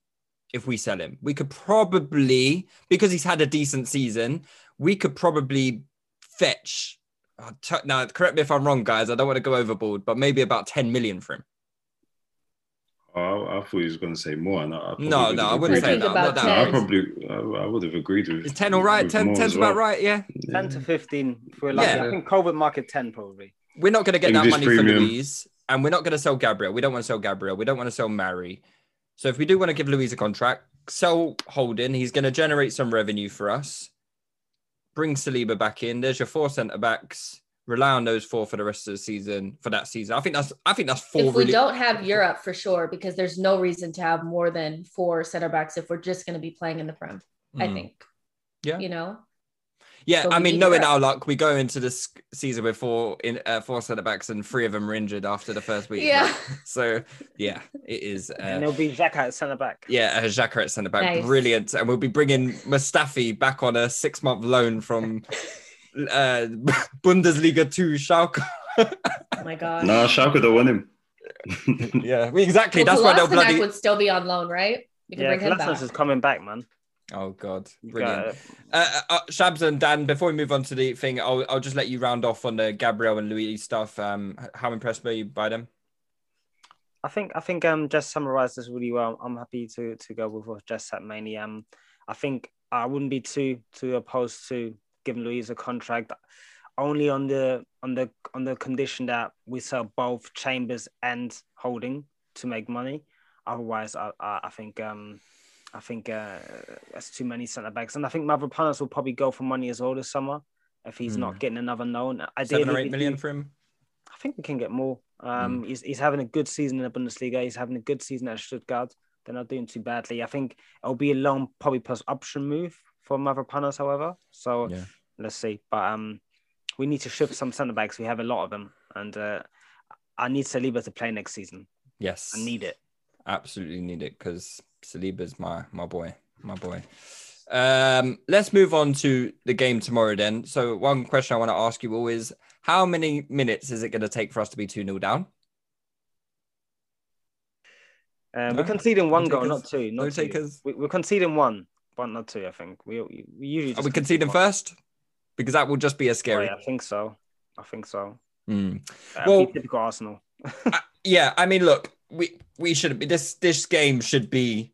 [SPEAKER 6] if we sell him. We could probably because he's had a decent season, we could probably fetch. uh, now, correct me if I'm wrong, guys. I don't want to go overboard, but maybe about 10 million for him.
[SPEAKER 8] Oh, I, I thought he was going to say more. And I, I
[SPEAKER 6] No, no, I wouldn't say that. I'm
[SPEAKER 9] about
[SPEAKER 6] that
[SPEAKER 8] No, I probably, I, I would have agreed with.
[SPEAKER 6] Is 10 all right? 10,
[SPEAKER 8] more
[SPEAKER 6] 10's about
[SPEAKER 8] well.
[SPEAKER 6] right, yeah.
[SPEAKER 7] 10 to 15 if we're lucky.
[SPEAKER 6] Yeah.
[SPEAKER 7] I think COVID market 10 probably.
[SPEAKER 6] We're not going to get that money
[SPEAKER 8] premium.
[SPEAKER 6] for Luiz, and we're not going to sell Gabriel. We don't want to sell Gabriel. We don't want to sell Marí. So if we do want to give Luiz a contract, sell Holding. He's going to generate some revenue for us. Bring Saliba back in. There's your four centre backs. rely on those four for the rest of the season for that season. I think that's I think that's four.
[SPEAKER 9] if we
[SPEAKER 6] really-
[SPEAKER 9] don't have Europe for sure, because there's no reason to have more than four center backs if we're just going to be playing in the Prem. I
[SPEAKER 6] Mm.
[SPEAKER 9] think.
[SPEAKER 6] Yeah.
[SPEAKER 9] You know.
[SPEAKER 6] Yeah,
[SPEAKER 9] So
[SPEAKER 6] I mean, knowing our luck, we go into this season with four in uh, four centre backs, and three of them are injured after the first week.
[SPEAKER 9] Yeah.
[SPEAKER 6] So yeah, it is.
[SPEAKER 7] and
[SPEAKER 6] Uh,
[SPEAKER 7] it'll be Xhaka at centre back.
[SPEAKER 6] yeah, uh, Xhaka at centre back,
[SPEAKER 9] Nice.
[SPEAKER 6] brilliant, and we'll be bringing Mustafi back on a six month loan from uh, Bundesliga two Schalke.
[SPEAKER 9] Oh my god.
[SPEAKER 8] Nah, Schalke don't want him.
[SPEAKER 6] yeah, we- exactly.
[SPEAKER 9] Well,
[SPEAKER 6] That's why they'll
[SPEAKER 9] Kolasinac
[SPEAKER 6] bloody.
[SPEAKER 9] would still be on loan, right? We can
[SPEAKER 7] Yeah,
[SPEAKER 9] bring him
[SPEAKER 7] Kolasinac
[SPEAKER 9] back.
[SPEAKER 7] is coming back, man.
[SPEAKER 6] Oh god, brilliant. Uh, uh, Shabs and Dan, before we move on to the thing, I'll, I'll just let you round off on the Gabriel and Luiz stuff. Um, how impressed were you by them?
[SPEAKER 7] I think I think um Jess summarized this really well. I'm happy to to go with what Jess said mainly. Um, I think I wouldn't be too too opposed to giving Luiz a contract, only on the on the on the condition that we sell both Chambers and Holding to make money. Otherwise, I I, I think um I think uh, that's too many centre backs, and I think Mavropanos will probably go for money as well this summer if he's
[SPEAKER 6] Hmm.
[SPEAKER 7] not getting another known.
[SPEAKER 6] Seven or eight million for him.
[SPEAKER 7] I think we can get more. Um, he's, he's having a good season in the Bundesliga. He's having a good season at Stuttgart. They're not doing too badly. I think it'll be a long, probably plus option move for Mavropanos, however. So
[SPEAKER 6] Yeah.
[SPEAKER 7] let's see. But um, we need to shift some centre backs. We have a lot of them, and uh, I need Saliba to play next season.
[SPEAKER 6] Yes,
[SPEAKER 7] I need it.
[SPEAKER 6] absolutely need it because Saliba's my my boy, my boy. Um, let's move on to the game tomorrow then. So one question I want to ask you all is how many minutes is it going to take for us to be 2 0 down?
[SPEAKER 7] Uh,
[SPEAKER 6] No?
[SPEAKER 7] We're conceding one goal, not two.
[SPEAKER 6] No
[SPEAKER 7] two.
[SPEAKER 6] takers?
[SPEAKER 7] We, we're conceding one, but not two. I think we, we usually
[SPEAKER 6] Are we conceding
[SPEAKER 7] one.
[SPEAKER 6] first? Because that will just be as
[SPEAKER 7] Oh,
[SPEAKER 6] scary.
[SPEAKER 7] yeah, I think so. I think so.
[SPEAKER 6] Mm.
[SPEAKER 7] Uh,
[SPEAKER 6] Well-
[SPEAKER 7] typical Arsenal.
[SPEAKER 6] Yeah, I mean, look, we we shouldn't be this this game should be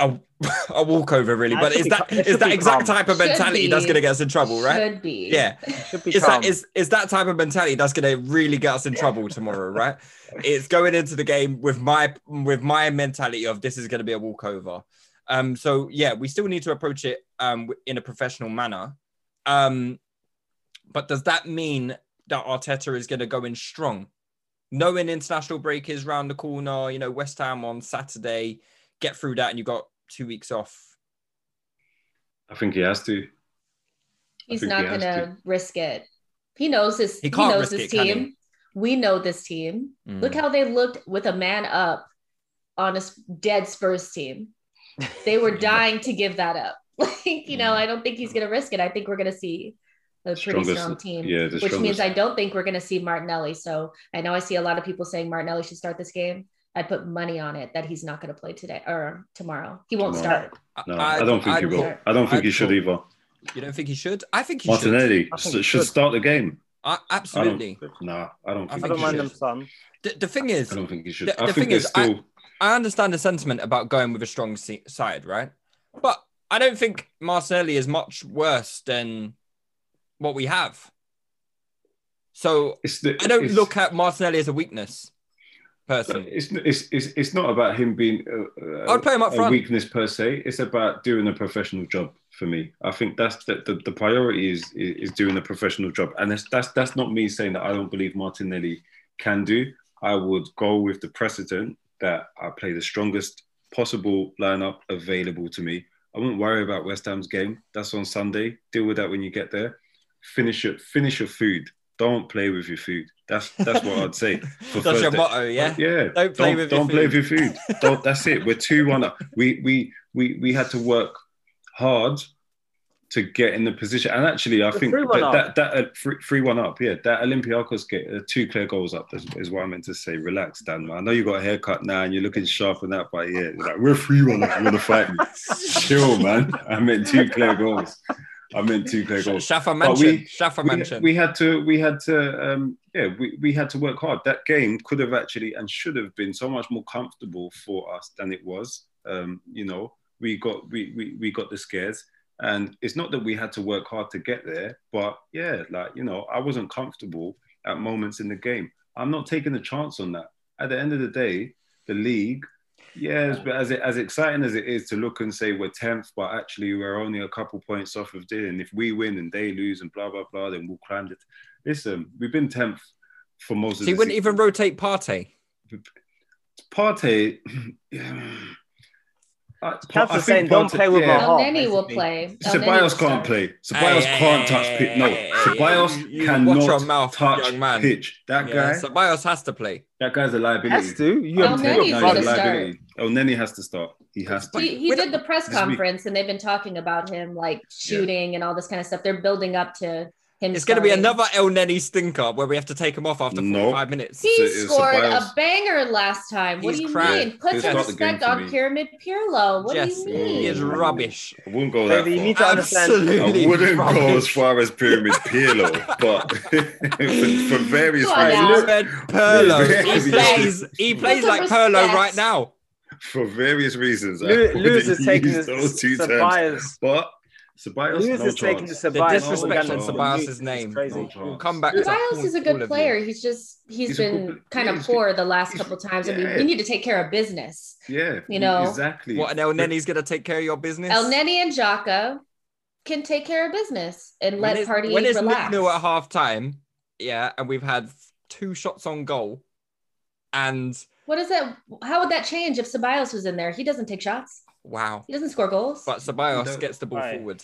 [SPEAKER 6] a, a walkover, really.
[SPEAKER 7] It
[SPEAKER 6] But is
[SPEAKER 7] be
[SPEAKER 6] that
[SPEAKER 7] ca- it
[SPEAKER 6] is
[SPEAKER 7] should
[SPEAKER 6] that exact
[SPEAKER 7] calm.
[SPEAKER 6] type of
[SPEAKER 9] Should
[SPEAKER 6] mentality that's going to get us in trouble, right?
[SPEAKER 9] Should be.
[SPEAKER 6] Yeah.
[SPEAKER 7] Should be
[SPEAKER 6] Is that is is that type of mentality that's going to really get us in trouble tomorrow, right? it's going into the game with my with my mentality of this is going to be a walkover. Um, so yeah, we still need to approach it um in a professional manner. Um, but does that mean that Arteta is going to go in strong, knowing international break is round the corner? You know, West Ham on Saturday, get through that, and you got two weeks off.
[SPEAKER 8] I think he has to.
[SPEAKER 9] He's not
[SPEAKER 8] he
[SPEAKER 9] gonna risk it. He knows his.
[SPEAKER 6] He
[SPEAKER 9] He,
[SPEAKER 6] can't
[SPEAKER 9] knows
[SPEAKER 6] risk
[SPEAKER 9] his
[SPEAKER 6] it, can
[SPEAKER 9] team. We know this team.
[SPEAKER 6] Mm.
[SPEAKER 9] Look how they looked with a man up on a dead Spurs team. They were dying to give that up. Like you know,
[SPEAKER 6] Mm.
[SPEAKER 9] I don't think he's gonna risk it. I think we're gonna see a pretty
[SPEAKER 8] Strongest-
[SPEAKER 9] strong team.
[SPEAKER 8] yeah, the
[SPEAKER 9] which means. I don't think we're gonna see Martinelli. So I know I see a lot of people saying Martinelli should start this game. I put money on it that he's not gonna play today or tomorrow. He won't
[SPEAKER 8] Tomorrow.
[SPEAKER 9] start.
[SPEAKER 8] No, I, don't think he will.
[SPEAKER 9] I'd-
[SPEAKER 8] don't think
[SPEAKER 6] I'd
[SPEAKER 8] he should either.
[SPEAKER 6] You don't think he should? I think he should.
[SPEAKER 8] Martinelli should,
[SPEAKER 7] he
[SPEAKER 8] should
[SPEAKER 7] should.
[SPEAKER 8] start the game.
[SPEAKER 6] I,
[SPEAKER 8] I don't.
[SPEAKER 6] absolutely.
[SPEAKER 8] Nah, I don't
[SPEAKER 6] I
[SPEAKER 8] think.
[SPEAKER 7] I don't
[SPEAKER 8] he
[SPEAKER 7] mind
[SPEAKER 8] should.
[SPEAKER 7] them, son.
[SPEAKER 6] The, the thing is,
[SPEAKER 8] I don't think he should.
[SPEAKER 6] The-
[SPEAKER 8] I
[SPEAKER 6] the
[SPEAKER 8] think
[SPEAKER 6] thing is,
[SPEAKER 8] there's
[SPEAKER 6] I-
[SPEAKER 8] still.
[SPEAKER 6] I understand the sentiment about going with a strong side, right? But I don't think Martinelli is much worse than what we have. So
[SPEAKER 8] It's the,
[SPEAKER 6] I don't
[SPEAKER 8] it's-
[SPEAKER 6] look at Martinelli as a weakness, personally.
[SPEAKER 8] It's, it's, it's, it's not about him being a,
[SPEAKER 6] I'd play him up
[SPEAKER 8] a
[SPEAKER 6] front.
[SPEAKER 8] weakness per se. It's about doing a professional job for me. I think that's the, the, the priority is, is is doing a professional job, and that's, that's that's not me saying that I don't believe Martinelli can do. I would go with the precedent that I play the strongest possible lineup available to me. I wouldn't worry about West Ham's game. That's on Sunday. Deal with that when you get there. Finish your finish your food. Don't play with your food. That's that's what I'd say. for
[SPEAKER 6] That's your
[SPEAKER 8] Thursday.
[SPEAKER 6] motto, yeah?
[SPEAKER 8] Yeah.
[SPEAKER 6] Don't play with your
[SPEAKER 8] don't play
[SPEAKER 6] food.
[SPEAKER 8] with your food. Don't. That's it. We're two one up. We we we we had to work hard to get in the position. And actually, I
[SPEAKER 7] The
[SPEAKER 8] think
[SPEAKER 7] 3-1
[SPEAKER 8] that
[SPEAKER 7] up.
[SPEAKER 8] that, that uh, three, three one up. Yeah, that Olympiacos get uh, two clear goals up. Is, is what I meant to say. Relax, Dan. Man. I know you got a haircut now and you're looking sharp and that, but yeah, like, we're three one up. You want to fight me? Chill, man. I meant two clear goals. I meant two clear goals.
[SPEAKER 6] Shaffer mentioned. Shaffer
[SPEAKER 8] we,
[SPEAKER 6] mentioned.
[SPEAKER 8] we had to we had to um yeah we, we had to work hard that game could have actually and should have been so much more comfortable for us than it was um you know we got we we, we got the scares and it's not that we had to work hard to get there but yeah like you know i wasn't comfortable at moments in the game i'm not taking a chance on that at the end of the day the league Yes, um, but as it, as exciting as it is to look and say we're tenth, but actually we're only a couple points off of this. And if we win and they lose and blah blah blah, then we'll climb it. Listen, we've been tenth for most
[SPEAKER 6] So
[SPEAKER 8] of
[SPEAKER 6] he
[SPEAKER 8] the
[SPEAKER 6] wouldn't
[SPEAKER 8] season.
[SPEAKER 6] even rotate Partey.
[SPEAKER 8] Partey. I,
[SPEAKER 7] That's
[SPEAKER 8] I
[SPEAKER 7] the saying,
[SPEAKER 8] think
[SPEAKER 7] don't play with my
[SPEAKER 8] yeah.
[SPEAKER 7] heart.
[SPEAKER 9] El Neni will play. El Neni will
[SPEAKER 8] Ceballos can't play. Ceballos
[SPEAKER 6] Hey,
[SPEAKER 8] can't
[SPEAKER 6] hey,
[SPEAKER 8] touch
[SPEAKER 6] hey,
[SPEAKER 8] pitch. No,
[SPEAKER 6] hey, hey,
[SPEAKER 8] Ceballos
[SPEAKER 6] you- you
[SPEAKER 8] cannot
[SPEAKER 6] watch your mouth,
[SPEAKER 8] touch
[SPEAKER 6] young man.
[SPEAKER 8] pitch. That
[SPEAKER 6] Yeah,
[SPEAKER 8] guy,
[SPEAKER 6] Ceballos has to play.
[SPEAKER 8] that guy's a liability.
[SPEAKER 7] Has to. You have to.
[SPEAKER 9] Neni's
[SPEAKER 8] No, he's a liability. Oh, El Neni has to start. He has to.
[SPEAKER 9] He, he did the press
[SPEAKER 8] this week-
[SPEAKER 9] conference and they've been talking about him like shooting and all this kind of stuff. They're building up to him.
[SPEAKER 6] It's going to be another El Neni stinker where we have to take him off after
[SPEAKER 8] No.
[SPEAKER 6] 45 minutes.
[SPEAKER 9] He
[SPEAKER 8] So it's
[SPEAKER 9] scored
[SPEAKER 8] Ceballos.
[SPEAKER 9] a banger last time. What
[SPEAKER 6] He's
[SPEAKER 9] do you
[SPEAKER 6] crap.
[SPEAKER 9] mean? Put some
[SPEAKER 8] start the game
[SPEAKER 9] respect on. Pyramid Pirlo. What
[SPEAKER 6] Yes,
[SPEAKER 9] do you mean?
[SPEAKER 6] he is rubbish.
[SPEAKER 8] I wouldn't go that
[SPEAKER 7] Baby, you need to understand.
[SPEAKER 6] Absolutely
[SPEAKER 8] I wouldn't go as far as Pyramid Pirlo, but for, for various
[SPEAKER 9] Come
[SPEAKER 8] reasons.
[SPEAKER 9] now.
[SPEAKER 6] Said
[SPEAKER 8] Pirlo.
[SPEAKER 6] He plays. He plays like
[SPEAKER 9] Pirlo
[SPEAKER 6] right now.
[SPEAKER 8] For various reasons. I
[SPEAKER 7] Lewis is taking
[SPEAKER 8] use
[SPEAKER 7] the
[SPEAKER 8] those two terms. But Ceballos,
[SPEAKER 7] Lewis
[SPEAKER 8] no
[SPEAKER 7] is taking the
[SPEAKER 8] chance.
[SPEAKER 6] The disrespect on
[SPEAKER 8] chance.
[SPEAKER 6] Ceballos' name.
[SPEAKER 7] crazy.
[SPEAKER 8] No.
[SPEAKER 6] We'll come back. to
[SPEAKER 9] Ceballos is a good player. He's just he's
[SPEAKER 8] He's a
[SPEAKER 9] been
[SPEAKER 8] good-
[SPEAKER 9] kind
[SPEAKER 8] yeah,
[SPEAKER 9] of poor the last couple times. I mean, we need to take care of business.
[SPEAKER 8] Yeah,
[SPEAKER 9] You know.
[SPEAKER 8] exactly.
[SPEAKER 6] What, and El Neni's going to take care of your business?
[SPEAKER 9] El Neni and Xhaka can take care of business and let
[SPEAKER 6] it's,
[SPEAKER 9] party
[SPEAKER 6] when it's
[SPEAKER 9] relax.
[SPEAKER 6] nil at half time, yeah, and we've had two shots on goal, and
[SPEAKER 9] What is that? How would that change if Ceballos was in there? He doesn't take shots.
[SPEAKER 6] wow,
[SPEAKER 9] He doesn't score goals.
[SPEAKER 6] but Ceballos
[SPEAKER 8] No.
[SPEAKER 6] gets the ball
[SPEAKER 7] Right.
[SPEAKER 6] forward.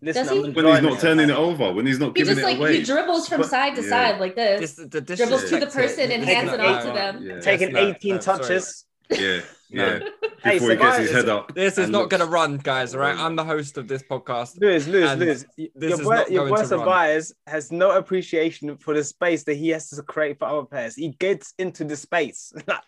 [SPEAKER 7] Listen,
[SPEAKER 9] Does he?
[SPEAKER 8] When he's not turning it over, when he's not
[SPEAKER 9] he
[SPEAKER 8] giving
[SPEAKER 9] just
[SPEAKER 8] it
[SPEAKER 9] like
[SPEAKER 8] away.
[SPEAKER 9] he dribbles from
[SPEAKER 8] But-
[SPEAKER 9] side to
[SPEAKER 8] yeah.
[SPEAKER 9] side like this.
[SPEAKER 6] This, the
[SPEAKER 9] Dribbles to the
[SPEAKER 6] disrespect
[SPEAKER 9] person and hands it off to them.
[SPEAKER 8] Yeah,
[SPEAKER 7] Taking 18
[SPEAKER 6] no, sorry.
[SPEAKER 7] touches.
[SPEAKER 8] yeah, yeah.
[SPEAKER 7] Hey,
[SPEAKER 8] Before he gets his head up.
[SPEAKER 6] This is not
[SPEAKER 8] looks-
[SPEAKER 6] going to run, guys. All right, oh. I'm the host of this podcast.
[SPEAKER 7] Lewis, Lewis,
[SPEAKER 6] And
[SPEAKER 7] Lewis.
[SPEAKER 6] this
[SPEAKER 7] Your
[SPEAKER 6] is
[SPEAKER 7] boy,
[SPEAKER 6] not
[SPEAKER 7] your
[SPEAKER 6] going
[SPEAKER 7] boy
[SPEAKER 6] to
[SPEAKER 7] has no appreciation for the space that he has to create for other players. He gets into the space. like,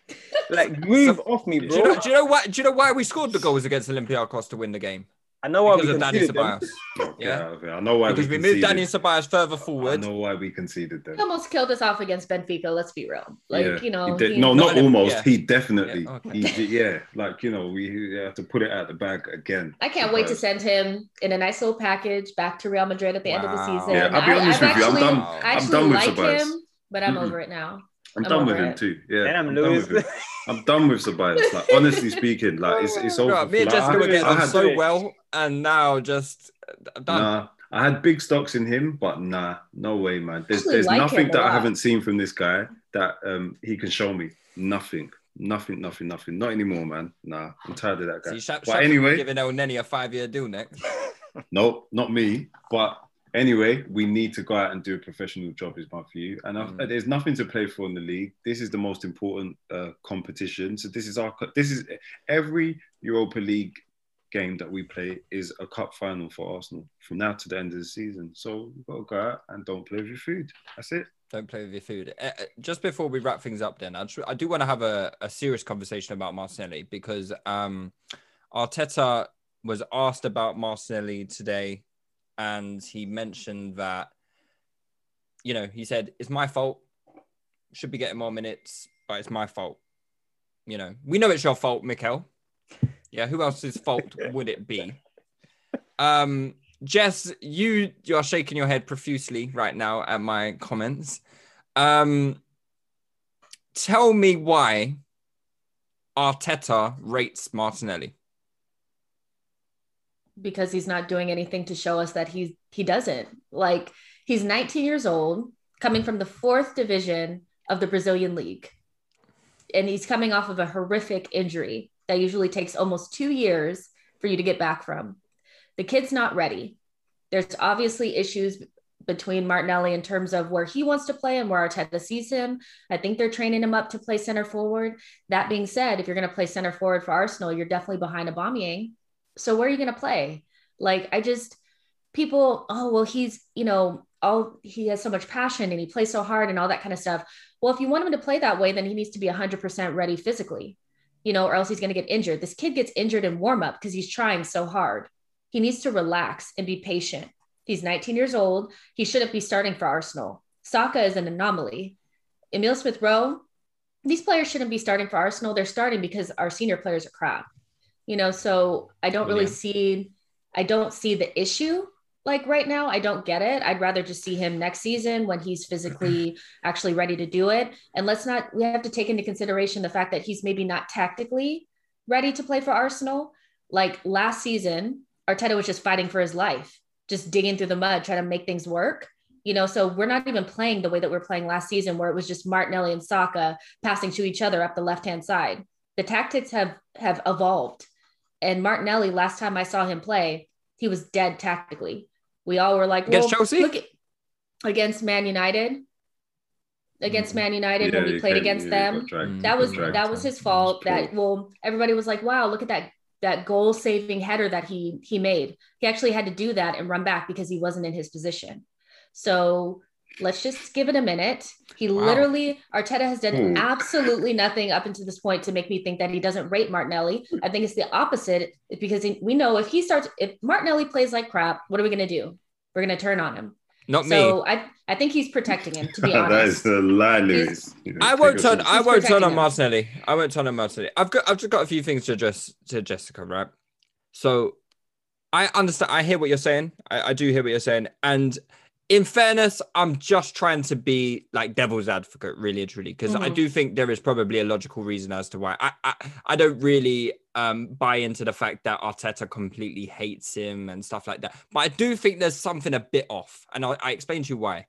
[SPEAKER 7] like, move off me,
[SPEAKER 6] Do
[SPEAKER 7] bro.
[SPEAKER 6] you, know, do you know why? Do you know why we scored the goals against Olympiacos to win the game?
[SPEAKER 7] I know why
[SPEAKER 6] Because
[SPEAKER 7] we
[SPEAKER 6] of Danny
[SPEAKER 7] conceded.
[SPEAKER 6] Ceballos. Yeah,
[SPEAKER 8] Yeah, I know why
[SPEAKER 6] because we
[SPEAKER 8] we
[SPEAKER 6] moved
[SPEAKER 8] conceded.
[SPEAKER 6] Dani Ceballos further forward.
[SPEAKER 8] I know why we conceded them.
[SPEAKER 9] He almost killed us off against Benfica. Let's be real. Like
[SPEAKER 8] yeah.
[SPEAKER 9] you know,
[SPEAKER 8] He did-
[SPEAKER 9] he-
[SPEAKER 8] no,
[SPEAKER 6] Not
[SPEAKER 8] not almost.
[SPEAKER 6] yeah.
[SPEAKER 8] He definitely.
[SPEAKER 6] Yeah, okay.
[SPEAKER 8] He did, yeah, like you know, we have to put it out the bag again.
[SPEAKER 9] I can't wait to send him in a nice little package back to Real Madrid at the end of the season.
[SPEAKER 8] Yeah, I'll be
[SPEAKER 9] I,
[SPEAKER 8] honest
[SPEAKER 9] I've
[SPEAKER 8] with you, I'm
[SPEAKER 9] actually,
[SPEAKER 8] done-
[SPEAKER 9] I
[SPEAKER 8] I'm done with
[SPEAKER 9] like
[SPEAKER 8] Ceballos.
[SPEAKER 9] him, but I'm
[SPEAKER 8] Mm-mm.
[SPEAKER 9] over it now.
[SPEAKER 8] I'm,
[SPEAKER 9] I'm
[SPEAKER 8] done
[SPEAKER 9] over
[SPEAKER 8] with him
[SPEAKER 9] it.
[SPEAKER 8] too. Yeah,
[SPEAKER 7] Damn,
[SPEAKER 8] I'm done
[SPEAKER 7] Lewis.
[SPEAKER 8] with him. I'm done with Ceballos. Like honestly speaking, like it's it's over.
[SPEAKER 6] Bro, me and
[SPEAKER 8] Like,
[SPEAKER 6] were
[SPEAKER 8] I-
[SPEAKER 6] getting
[SPEAKER 8] I
[SPEAKER 6] on
[SPEAKER 8] had-
[SPEAKER 6] so well, and now just uh, done.
[SPEAKER 8] Nah, I had big stocks in him, but nah, no way, man. There's there's
[SPEAKER 9] like
[SPEAKER 8] nothing that I haven't seen from this guy that um he can show me. Nothing, nothing, nothing, nothing. Not anymore, man. Nah, I'm tired of that guy.
[SPEAKER 6] See, Shaq,
[SPEAKER 8] but
[SPEAKER 6] Shaq
[SPEAKER 8] anyway,
[SPEAKER 6] giving El Neni a five-year deal next.
[SPEAKER 8] no, not me. But anyway, we need to go out and do a professional job, is my view. And
[SPEAKER 6] Mm.
[SPEAKER 8] there's nothing to play for in the league. This is the most important uh, competition. So this is our. This is every Europa League game that we play is a cup final for Arsenal from now to the end of the season. So you've got to go out and don't play with your food. That's it.
[SPEAKER 6] Don't play with your food. Uh, uh, just before we wrap things up, then I, tr- I do want to have a, a serious conversation about Martinelli because um, Arteta was asked about Martinelli today, and he mentioned that, you know, he said it's my fault. Should be getting more minutes, but it's my fault. You know, we know it's your fault, Mikel. Yeah, who else's fault would it be? Um, Jess, you you are shaking your head profusely right now at my comments. Um, tell me why Arteta rates Martinelli.
[SPEAKER 9] Because he's not doing anything to show us that he he doesn't. Like he's 19 years old, coming from the fourth division of the Brazilian league. And he's coming off of a horrific injury that usually takes almost 2 years for you to get back from. The kid's not ready. There's obviously issues between Martinelli in terms of where he wants to play and where Arteta sees him. I think they're training him up to play center forward. That being said, if you're going to play center forward for Arsenal, you're definitely behind Aubameyang. So where are you going to play? Like I just people, oh well, he's you know all he has so much passion and he plays so hard and all that kind of stuff. Well, if you want him to play that way, then he needs to be 100% ready physically, you know, or else he's going to get injured. This kid gets injured in warm up because he's trying so hard. He needs to relax and be patient. He's 19 years old. He shouldn't be starting for Arsenal. Saka is an anomaly. Emil Smith Rowe, these players shouldn't be starting for Arsenal. They're starting because our senior players are crap. You know, so I don't really
[SPEAKER 6] Yeah.
[SPEAKER 9] see I don't see the issue like right now. I don't get it. I'd rather just see him next season when he's physically actually ready to do it. And let's not we have to take into consideration the fact that he's maybe not tactically ready to play for Arsenal. Like last season, Arteta was just fighting for his life, just digging through the mud, trying to make things work. You know, so we're not even playing the way that we are playing last season, where it was just Martinelli and Saka passing to each other up the left hand side. The tactics have have evolved, and Martinelli, last time I saw him play, he was dead tactically. We all were like,
[SPEAKER 6] Against
[SPEAKER 9] well,
[SPEAKER 6] Chelsea?
[SPEAKER 9] look at- against Man United, against Man United when we
[SPEAKER 8] he
[SPEAKER 9] played against them.
[SPEAKER 8] got dragged- mm,
[SPEAKER 9] that was that was his fault
[SPEAKER 8] That's
[SPEAKER 9] that well everybody was like wow look at that that goal saving header that he he made. He actually had to do that and run back because he wasn't in his position. So let's just give it a minute he
[SPEAKER 6] Wow.
[SPEAKER 9] literally arteta has done
[SPEAKER 8] Hmm.
[SPEAKER 9] absolutely nothing up until this point to make me think that he doesn't rate martinelli i think it's the opposite because we know if he starts if martinelli plays like crap what are we going to do we're going to turn on him
[SPEAKER 6] Not me.
[SPEAKER 9] so i i think he's protecting him to be honest
[SPEAKER 8] is a lie, Lewis. You know,
[SPEAKER 6] I won't turn. I won't turn
[SPEAKER 9] protecting
[SPEAKER 6] on
[SPEAKER 9] him.
[SPEAKER 6] Martinelli. I won't turn on Martinelli. I've got. I've just got a few things to address to Jessica. Right. So, I understand. I hear what you're saying. I, I do hear what you're saying. And in fairness, I'm just trying to be like devil's advocate, really and truly, because I
[SPEAKER 9] Mhm.
[SPEAKER 6] do think there is probably a logical reason as to why. I I, I don't really um buy into the fact that Arteta completely hates him and stuff like that. But I do think there's something a bit off, and I'll, I explain to you why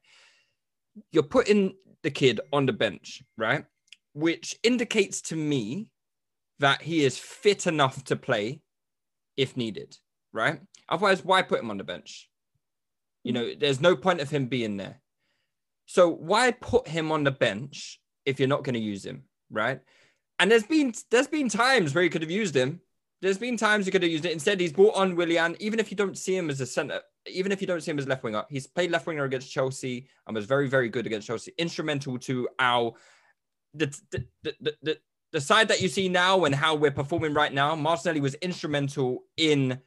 [SPEAKER 6] you're putting the kid on the bench, right? Which indicates to me that he is fit enough to play if needed, right? Otherwise, why put him on the bench? You know, there's no point of him being there. So why put him on the bench if you're not going to use him, right? And there's been there's been times where you could have used him. There's been times you could have used it. Instead, he's brought on Willian. Even if you don't see him as a center, even if you don't see him as left winger, he's played left winger against Chelsea and was very, very good against Chelsea. Instrumental to our the the, the, the, the, side that you see now and how we're performing right now. Martinelli was instrumental in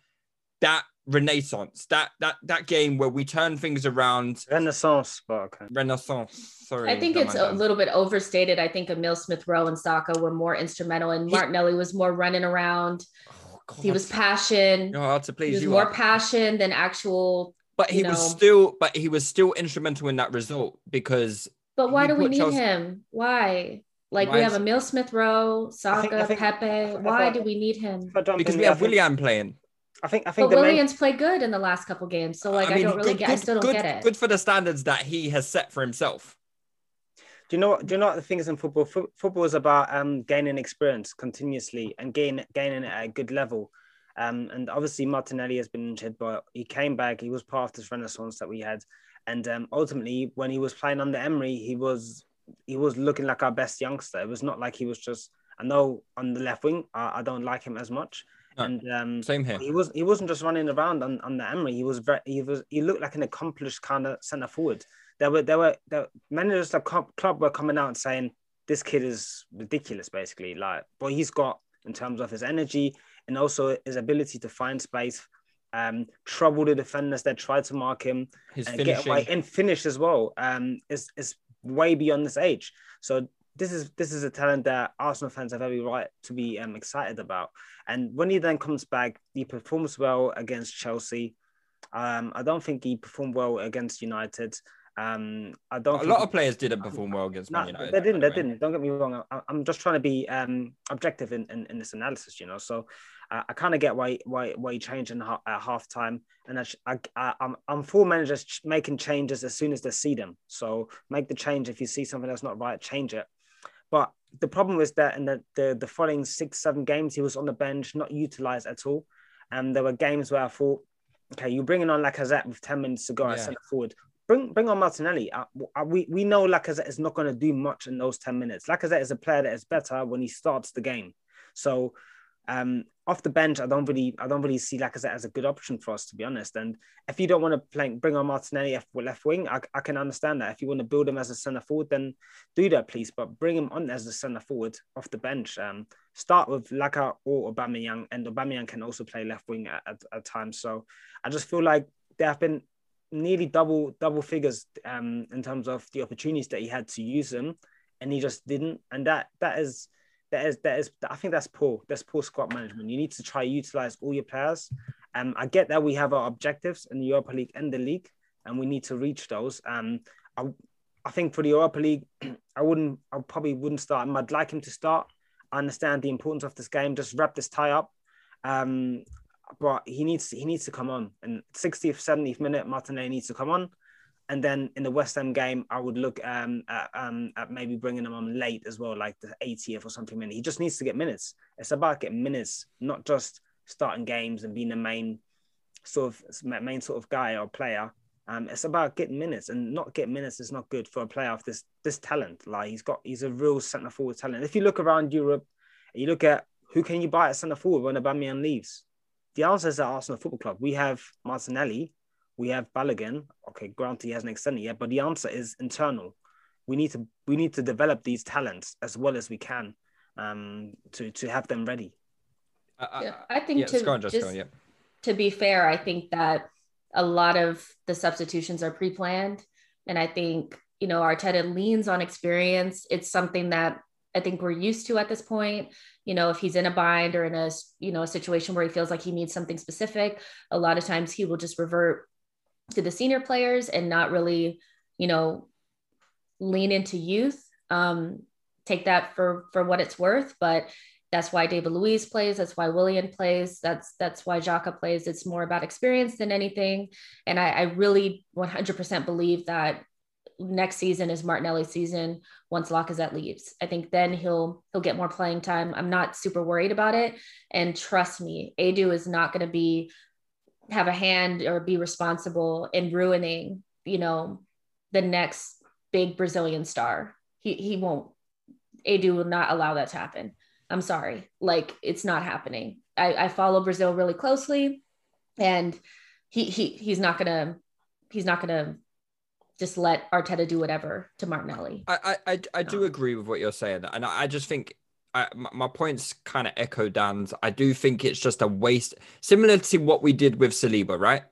[SPEAKER 6] that renaissance, that that that game where we turn things around.
[SPEAKER 7] Renaissance, but okay.
[SPEAKER 6] Renaissance. Sorry,
[SPEAKER 9] I think it's a
[SPEAKER 6] that.
[SPEAKER 9] little bit overstated. I think Emil Smith Rowe and Saka were more instrumental, and Martinelli was more running around.
[SPEAKER 6] Oh,
[SPEAKER 9] He was passion.
[SPEAKER 6] You're hard to
[SPEAKER 9] he was
[SPEAKER 6] you
[SPEAKER 9] more
[SPEAKER 6] are.
[SPEAKER 9] passion than actual.
[SPEAKER 6] but he
[SPEAKER 9] you
[SPEAKER 6] was
[SPEAKER 9] know.
[SPEAKER 6] still, but he was still instrumental in that result because
[SPEAKER 9] But why do we need
[SPEAKER 6] Chelsea-
[SPEAKER 9] him? Why? Like
[SPEAKER 6] Why
[SPEAKER 9] we have
[SPEAKER 6] is-
[SPEAKER 9] Emil Smith Rowe, Saka,
[SPEAKER 7] think- I think-
[SPEAKER 9] Pepe.
[SPEAKER 7] I
[SPEAKER 9] Why
[SPEAKER 7] thought-
[SPEAKER 9] do we need him?
[SPEAKER 7] If I jump
[SPEAKER 6] because we have Willian playing.
[SPEAKER 7] I think I
[SPEAKER 9] But
[SPEAKER 7] think the main,
[SPEAKER 9] Willian's played good in the last couple games, so like I, don't really
[SPEAKER 6] good-
[SPEAKER 9] get. I still don't
[SPEAKER 6] good-
[SPEAKER 9] get it.
[SPEAKER 6] Good for the standards that he has set for himself.
[SPEAKER 7] Do you know what? Do you know what the thing is in football? Fo- football is about um, gaining experience continuously and gain, gaining at a good level. Um, and obviously Martinelli has been injured, but he came back. He was part of this renaissance that we had. And um, ultimately, when he was playing under Emery, he was he was looking like our best youngster. It was not like he was just. I know on the left wing, I, I don't like him as much.
[SPEAKER 6] No,
[SPEAKER 7] and um,
[SPEAKER 6] Same here.
[SPEAKER 7] he was he wasn't just running around on, on the Emery. He was very he was he looked like an accomplished kind of centre forward. There were there were there, managers of the club, were coming out and saying this kid is ridiculous, basically. Like what he's got in terms of his energy and also his ability to find space, um, trouble the defenders that try to mark him,
[SPEAKER 6] His
[SPEAKER 7] and get away and finish as well. Um, is is way beyond this age. So this is this is a talent that Arsenal fans have every right to be um, excited about. And when he then comes back, he performs well against Chelsea. Um, I don't think he performed well against United. Um, I don't.
[SPEAKER 6] A lot
[SPEAKER 7] he-
[SPEAKER 6] of players didn't perform well against
[SPEAKER 7] no,
[SPEAKER 6] Man United.
[SPEAKER 7] they didn't. They
[SPEAKER 6] way.
[SPEAKER 7] didn't. Don't get me wrong. I, I'm just trying to be um, objective in, in, in this analysis, you know. So uh, I kind of get why why why you change in ha- at half time, and I, I, I I'm I'm for managers making changes as soon as they see them. So make the change if you see something that's not right, change it. But the problem was that in the, the the following six seven games, he was on the bench, not utilized at all, and there were games where I thought, okay, you're bringing on Lacazette with ten minutes to go at
[SPEAKER 6] Yeah.
[SPEAKER 7] centre forward bring bring on Martinelli. Uh, uh, we we know Lacazette is not going to do much in those ten minutes. Lacazette is a player that is better when he starts the game. So um, off the bench, I don't really I don't really see Lacazette as a good option for us to be honest. And if you don't want to play, bring on Martinelli left wing, I, I can understand that. If you want to build him as a centre forward, then do that please. But bring him on as a centre forward off the bench. Um, start with Laka or Aubameyang, and Aubameyang can also play left wing at, at, at times. So I just feel like there have been nearly double double figures um, in terms of the opportunities that he had to use them, and he just didn't. And that that is that is that is I think that's poor. That's poor squad management. You need to try utilize all your players. Um, I get that we have our objectives in the Europa League and the league, and we need to reach those. Um, I I think for the Europa League, I wouldn't I probably wouldn't start him. I'd like him to start. I understand the importance of this game. Just wrap this tie up. Um, but he needs he needs to come on. And 60th, 70th minute, Martinelli needs to come on. And then in the West Ham game, I would look um, at, um, at maybe bringing him on late as well, like the 80th or something. He just needs to get minutes. It's about getting minutes, not just starting games and being the main sort of main sort of guy or player. Um, it's about getting minutes, and not getting minutes is not good for a player of this this talent. Like he's got, he's a real centre forward talent. If you look around Europe, you look at who can you buy at centre forward when Aubameyang leaves. The answer is at Arsenal Football Club. We have Martinelli, we have Balogun. Okay, granted he hasn't extended yet, but the answer is internal. We need to we need to develop these talents as well as we can um, to to have them ready.
[SPEAKER 9] yeah, I think yeah, to, on, just, just yeah. to be fair, I think that a lot of the substitutions are pre-planned, and I think you know Arteta leans on experience. It's something that I think we're used to at this point. You know, if he's in a bind or in a you know a situation where he feels like he needs something specific, a lot of times he will just revert to the senior players and not really, you know, lean into youth. Um, take that for for what it's worth, but that's why David Luiz plays. That's why Willian plays. That's that's why Xhaka plays. It's more about experience than anything. And I, I really 100% believe that next season is Martinelli's season once Lacazette leaves. I think then he'll he'll get more playing time. I'm not super worried about it. And trust me, Edu is not going to be have a hand or be responsible in ruining, you know, the next big Brazilian star. He he won't. Edu will not allow that to happen. I'm sorry. Like it's not happening. I, I follow Brazil really closely and he he he's not gonna he's not gonna just let Arteta do whatever to Martinelli.
[SPEAKER 6] I I I, do um, agree with what you're saying, and I, I just think I, my points kind of echo Dan's. I do think it's just a waste, similar to what we did with Saliba, right?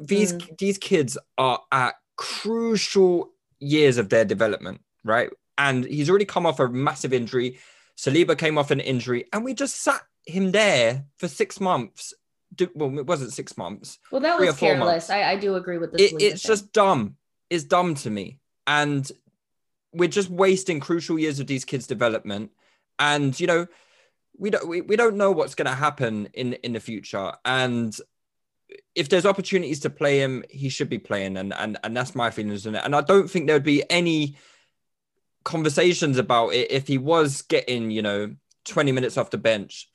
[SPEAKER 6] These mm. these kids are at crucial years of their development, right? And he's already come off a massive injury. Saliba came off an injury, and we just sat him there for six months. Well, it wasn't six months.
[SPEAKER 9] Well, that was careless. I, I, do agree with this.
[SPEAKER 6] It, it's just dumb. It's dumb to me, and we're just wasting crucial years of these kids' development. And you know, we don't we, we don't know what's going to happen in in the future, and if there's opportunities to play him, he should be playing, and and and that's my feelings on it. And I don't think there would be any conversations about it if he was getting, you know, 20 minutes off the bench,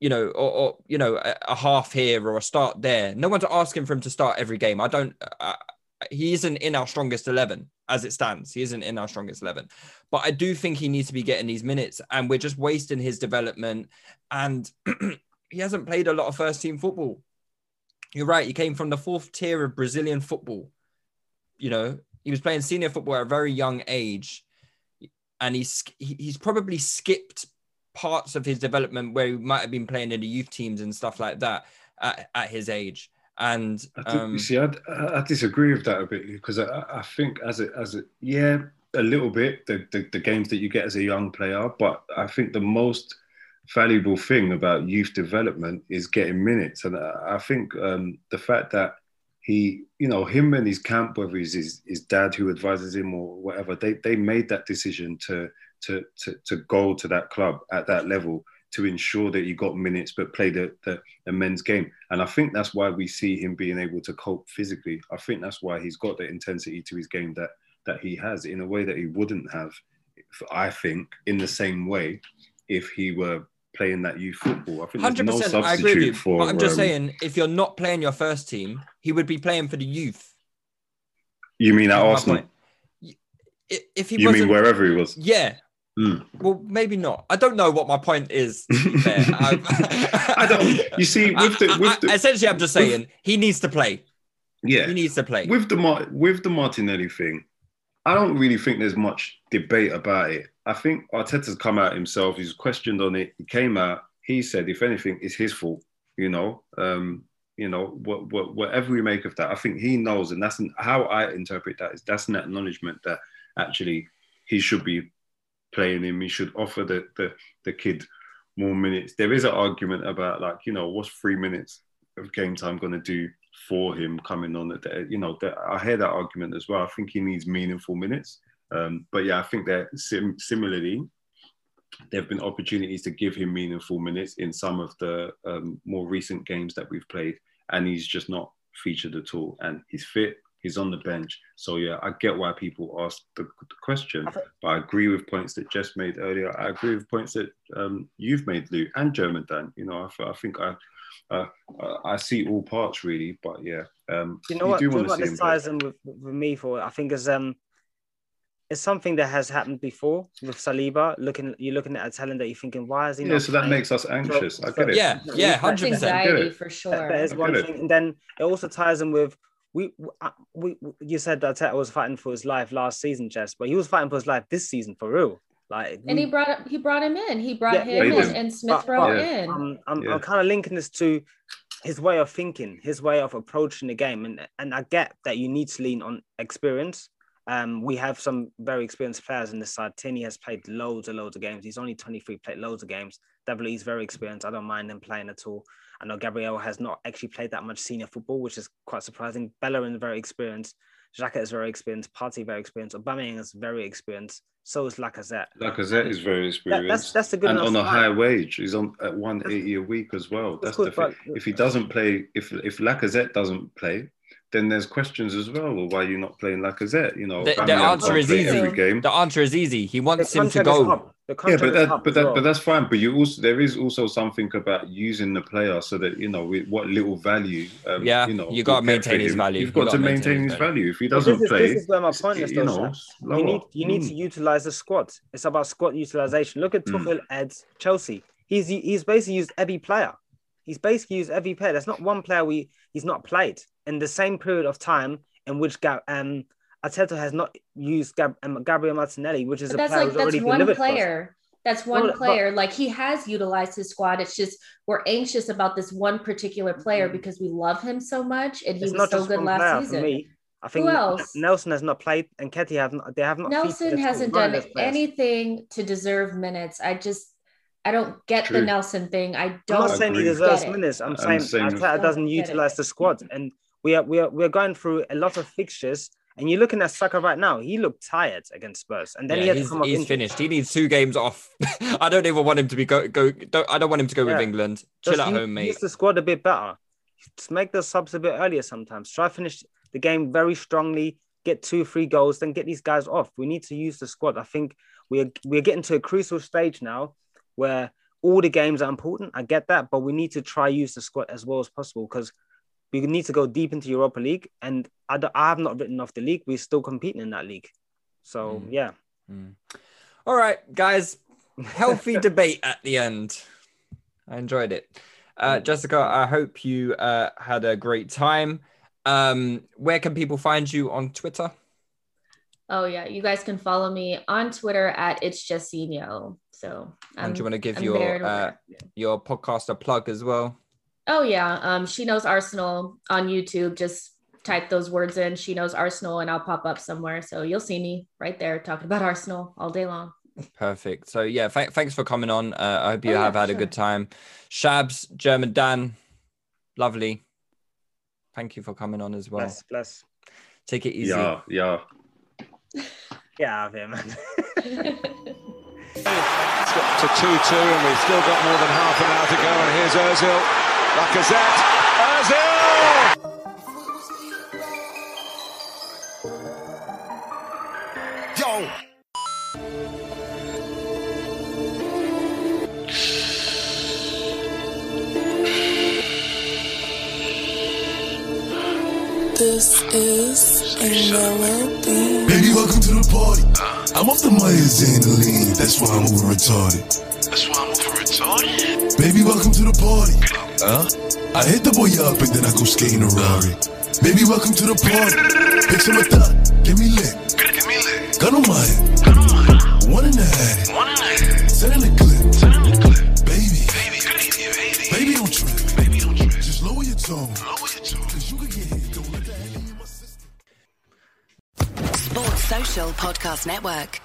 [SPEAKER 6] you know, or, or you know, a, a, half here or a start there. No one's asking for him to start every game. I don't. He isn't in our strongest 11 as it stands. He isn't in our strongest 11. But I do think he needs to be getting these minutes, and we're just wasting his development. And he hasn't played a lot of first team football. You're right. He came from the fourth tier of Brazilian football. You know, he was playing senior football at a very young age and he's he's probably skipped parts of his development where he might have been playing in the youth teams and stuff like that at, at his age. And
[SPEAKER 8] think, um, you see, I, I, disagree with that a bit because I, I think as a as a yeah a little bit the, the the games that you get as a young player, but I think the most valuable thing about youth development is getting minutes, and I, I think um, the fact that he, you know, him and his camp, whether it's his, his dad who advises him or whatever, they, they made that decision to, to, to, to go to that club at that level to ensure that he got minutes but played the, the, the, men's game. And I think that's why we see him being able to cope physically. I think that's why he's got the intensity to his game that, that he has in a way that he wouldn't have, I think, in the same way if he were playing that youth football. I think 100%, no substitute I agree with you, for.
[SPEAKER 6] But I'm just um, saying, if you're not playing your first team, he would be playing for the youth.
[SPEAKER 8] You mean at Arsenal?
[SPEAKER 6] If he
[SPEAKER 8] you mean wherever he was?
[SPEAKER 6] Yeah. Mm. Well, maybe not. I don't know what my point is.
[SPEAKER 8] I don't. You see, with the, with the,
[SPEAKER 6] essentially, I'm just saying with, he needs to play.
[SPEAKER 8] Yeah,
[SPEAKER 6] he needs to play
[SPEAKER 8] with the with the Martinelli thing. I don't really think there's much debate about it. I think Arteta's come out himself. He's questioned on it. He came out. He said, if anything, it's his fault. You know, um, you know, what, what, whatever we make of that, I think he knows, and that's an, how I interpret that. Is that's an acknowledgement that actually he should be playing him. He should offer the the, the kid more minutes. There is an argument about like, you know, what's three minutes of game time going to do for him coming on? That you know, that, I hear that argument as well. I think he needs meaningful minutes. Um, but yeah, I think that sim- similarly, there have been opportunities to give him meaningful minutes in some of the um, more recent games that we've played, and he's just not featured at all. And he's fit, he's on the bench. So yeah, I get why people ask the, the question, but I agree with points that Jess made earlier. I agree with points that um, you've made, Lou, and German Dan. You know, I, I think I. Uh, I see all parts really, but yeah, um,
[SPEAKER 7] you know what? Do you know what this ties in with, with me for? I think is um, it's something that has happened before with Saliba. Looking, you're looking at a talent that you're thinking, why is he?
[SPEAKER 8] Yeah, so that makes us anxious. So, I get it.
[SPEAKER 6] Yeah, yeah, hundred percent.
[SPEAKER 9] for sure.
[SPEAKER 7] That, that is one thing, and then it also ties in with we, uh, we, you said that Teta was fighting for his life last season, Jess, but he was fighting for his life this season for real. Like,
[SPEAKER 9] and he brought he brought him in. He brought yeah, him in, and Smith but, brought
[SPEAKER 7] but,
[SPEAKER 9] in.
[SPEAKER 7] I'm, I'm, yeah. I'm kind of linking this to his way of thinking, his way of approaching the game, and and I get that you need to lean on experience. Um, we have some very experienced players in this side. Tierney has played loads and loads of games. He's only 23, played loads of games. He's very experienced. I don't mind him playing at all. I know Gabriel has not actually played that much senior football, which is quite surprising. Bellerin very experienced. Xhaka is very experienced. Partey very experienced. Aubameyang is very experienced. So is Lacazette.
[SPEAKER 8] Lacazette is very experienced.
[SPEAKER 7] That, that's that's a good
[SPEAKER 8] and on a high wage. He's on at one eighty a week as well. That's, that's the thing. If he doesn't play, if if Lacazette doesn't play, then there's questions as well. Well, why are you not playing Lacazette? You know,
[SPEAKER 6] the, the answer is easy. Every game. The answer is easy. He wants him to go.
[SPEAKER 8] Yeah, but that, but that, well. but that's fine. But you also there is also something about using the player so that you know with what little value. Um,
[SPEAKER 6] yeah,
[SPEAKER 8] you know,
[SPEAKER 6] you got to maintain his value.
[SPEAKER 8] You've got,
[SPEAKER 6] you
[SPEAKER 8] to maintain, his value. value. If he doesn't
[SPEAKER 7] this
[SPEAKER 8] play,
[SPEAKER 7] this is where my point is. You, know, you need you need mm. to utilize the squad. It's about squad utilization. Look at Tuchel mm. at Chelsea. He's he's basically used every player. He's basically used every player. There's not one player we he's not played in the same period of time in which um Arteta has not used Gab- um, Gabriel Martinelli, which is
[SPEAKER 9] but a
[SPEAKER 7] player
[SPEAKER 9] like,
[SPEAKER 7] who's already
[SPEAKER 9] one
[SPEAKER 7] delivered
[SPEAKER 9] player. That's one well, player. But, like he has utilized his squad. It's just we're anxious about this one particular player mm-hmm. because we love him so much, and he was so good last season.
[SPEAKER 7] me. I think Who else? Nelson has not played, and Ketty have not. They have not.
[SPEAKER 9] Nelson hasn't done anything to deserve minutes. I just I don't get True. the Nelson thing. I don't.
[SPEAKER 7] I'm not saying he deserves minutes. I'm, I'm saying Arteta doesn't utilize the squad, and we are we are we're going through a lot of fixtures. And you're looking at Saka right now. He looked tired against Spurs, and then yeah, he had
[SPEAKER 6] he's,
[SPEAKER 7] to come off.
[SPEAKER 6] He's finished. He needs two games off. I don't even want him to be go go. Don't, I don't want him to go yeah. with England. Chill Just at home, mate.
[SPEAKER 7] Use the squad a bit better. Just make the subs a bit earlier sometimes. Try finish the game very strongly. Get two, three goals, then get these guys off. We need to use the squad. I think we're we're getting to a crucial stage now where all the games are important. I get that, but we need to try use the squad as well as possible because we need to go deep into Europa League, and I, I have not written off the league. We're still competing in that league. So mm. yeah.
[SPEAKER 6] Mm. All right, guys. Healthy debate at the end. I enjoyed it. Uh, mm. Jessica, I hope you uh, had a great time. Um, where can people find you on Twitter?
[SPEAKER 9] Oh yeah, you guys can follow me on Twitter at it's Jessinho. So
[SPEAKER 6] I'm, and do you want to give I'm your uh, your podcast a plug as well?
[SPEAKER 9] Oh yeah, um, she knows Arsenal on YouTube. Just type those words in. She knows Arsenal, and I'll pop up somewhere. So you'll see me right there talking about Arsenal all day long.
[SPEAKER 6] Perfect. So yeah, th- thanks for coming on. Uh, I hope you oh, have yeah, had sure. a good time. Shabs, German Dan, lovely. Thank you for coming on as well.
[SPEAKER 7] Bless, bless.
[SPEAKER 6] Take it easy.
[SPEAKER 8] Yeah, yeah.
[SPEAKER 7] yeah, man.
[SPEAKER 2] It's got to 2 2, and we've still got more than half an hour to go. And here's Ozil. Lacazette. Ozil! Yo!
[SPEAKER 3] This is another thing.
[SPEAKER 4] Baby, welcome to the party. I'm off the Myazanaline, that's why I'm over retarded.
[SPEAKER 5] That's why I'm over retarded?
[SPEAKER 4] Baby, welcome to the party. Huh? I hit the boy up and then I go skating a Rari. Baby, welcome to the party. Picture my thought, get me lit.
[SPEAKER 5] Get me lit.
[SPEAKER 4] Gun on my
[SPEAKER 5] head. Gun on my head.
[SPEAKER 4] One in the head.
[SPEAKER 5] One in the head.
[SPEAKER 4] Send in the clip.
[SPEAKER 5] Send in the clip.
[SPEAKER 4] Baby.
[SPEAKER 5] Baby, baby,
[SPEAKER 4] baby. don't trip.
[SPEAKER 5] Baby, don't trip.
[SPEAKER 4] Just lower your tone.
[SPEAKER 5] Lower your tone.
[SPEAKER 4] Cause you could get hit. Don't let that in my system.
[SPEAKER 10] Sports Social Podcast Network.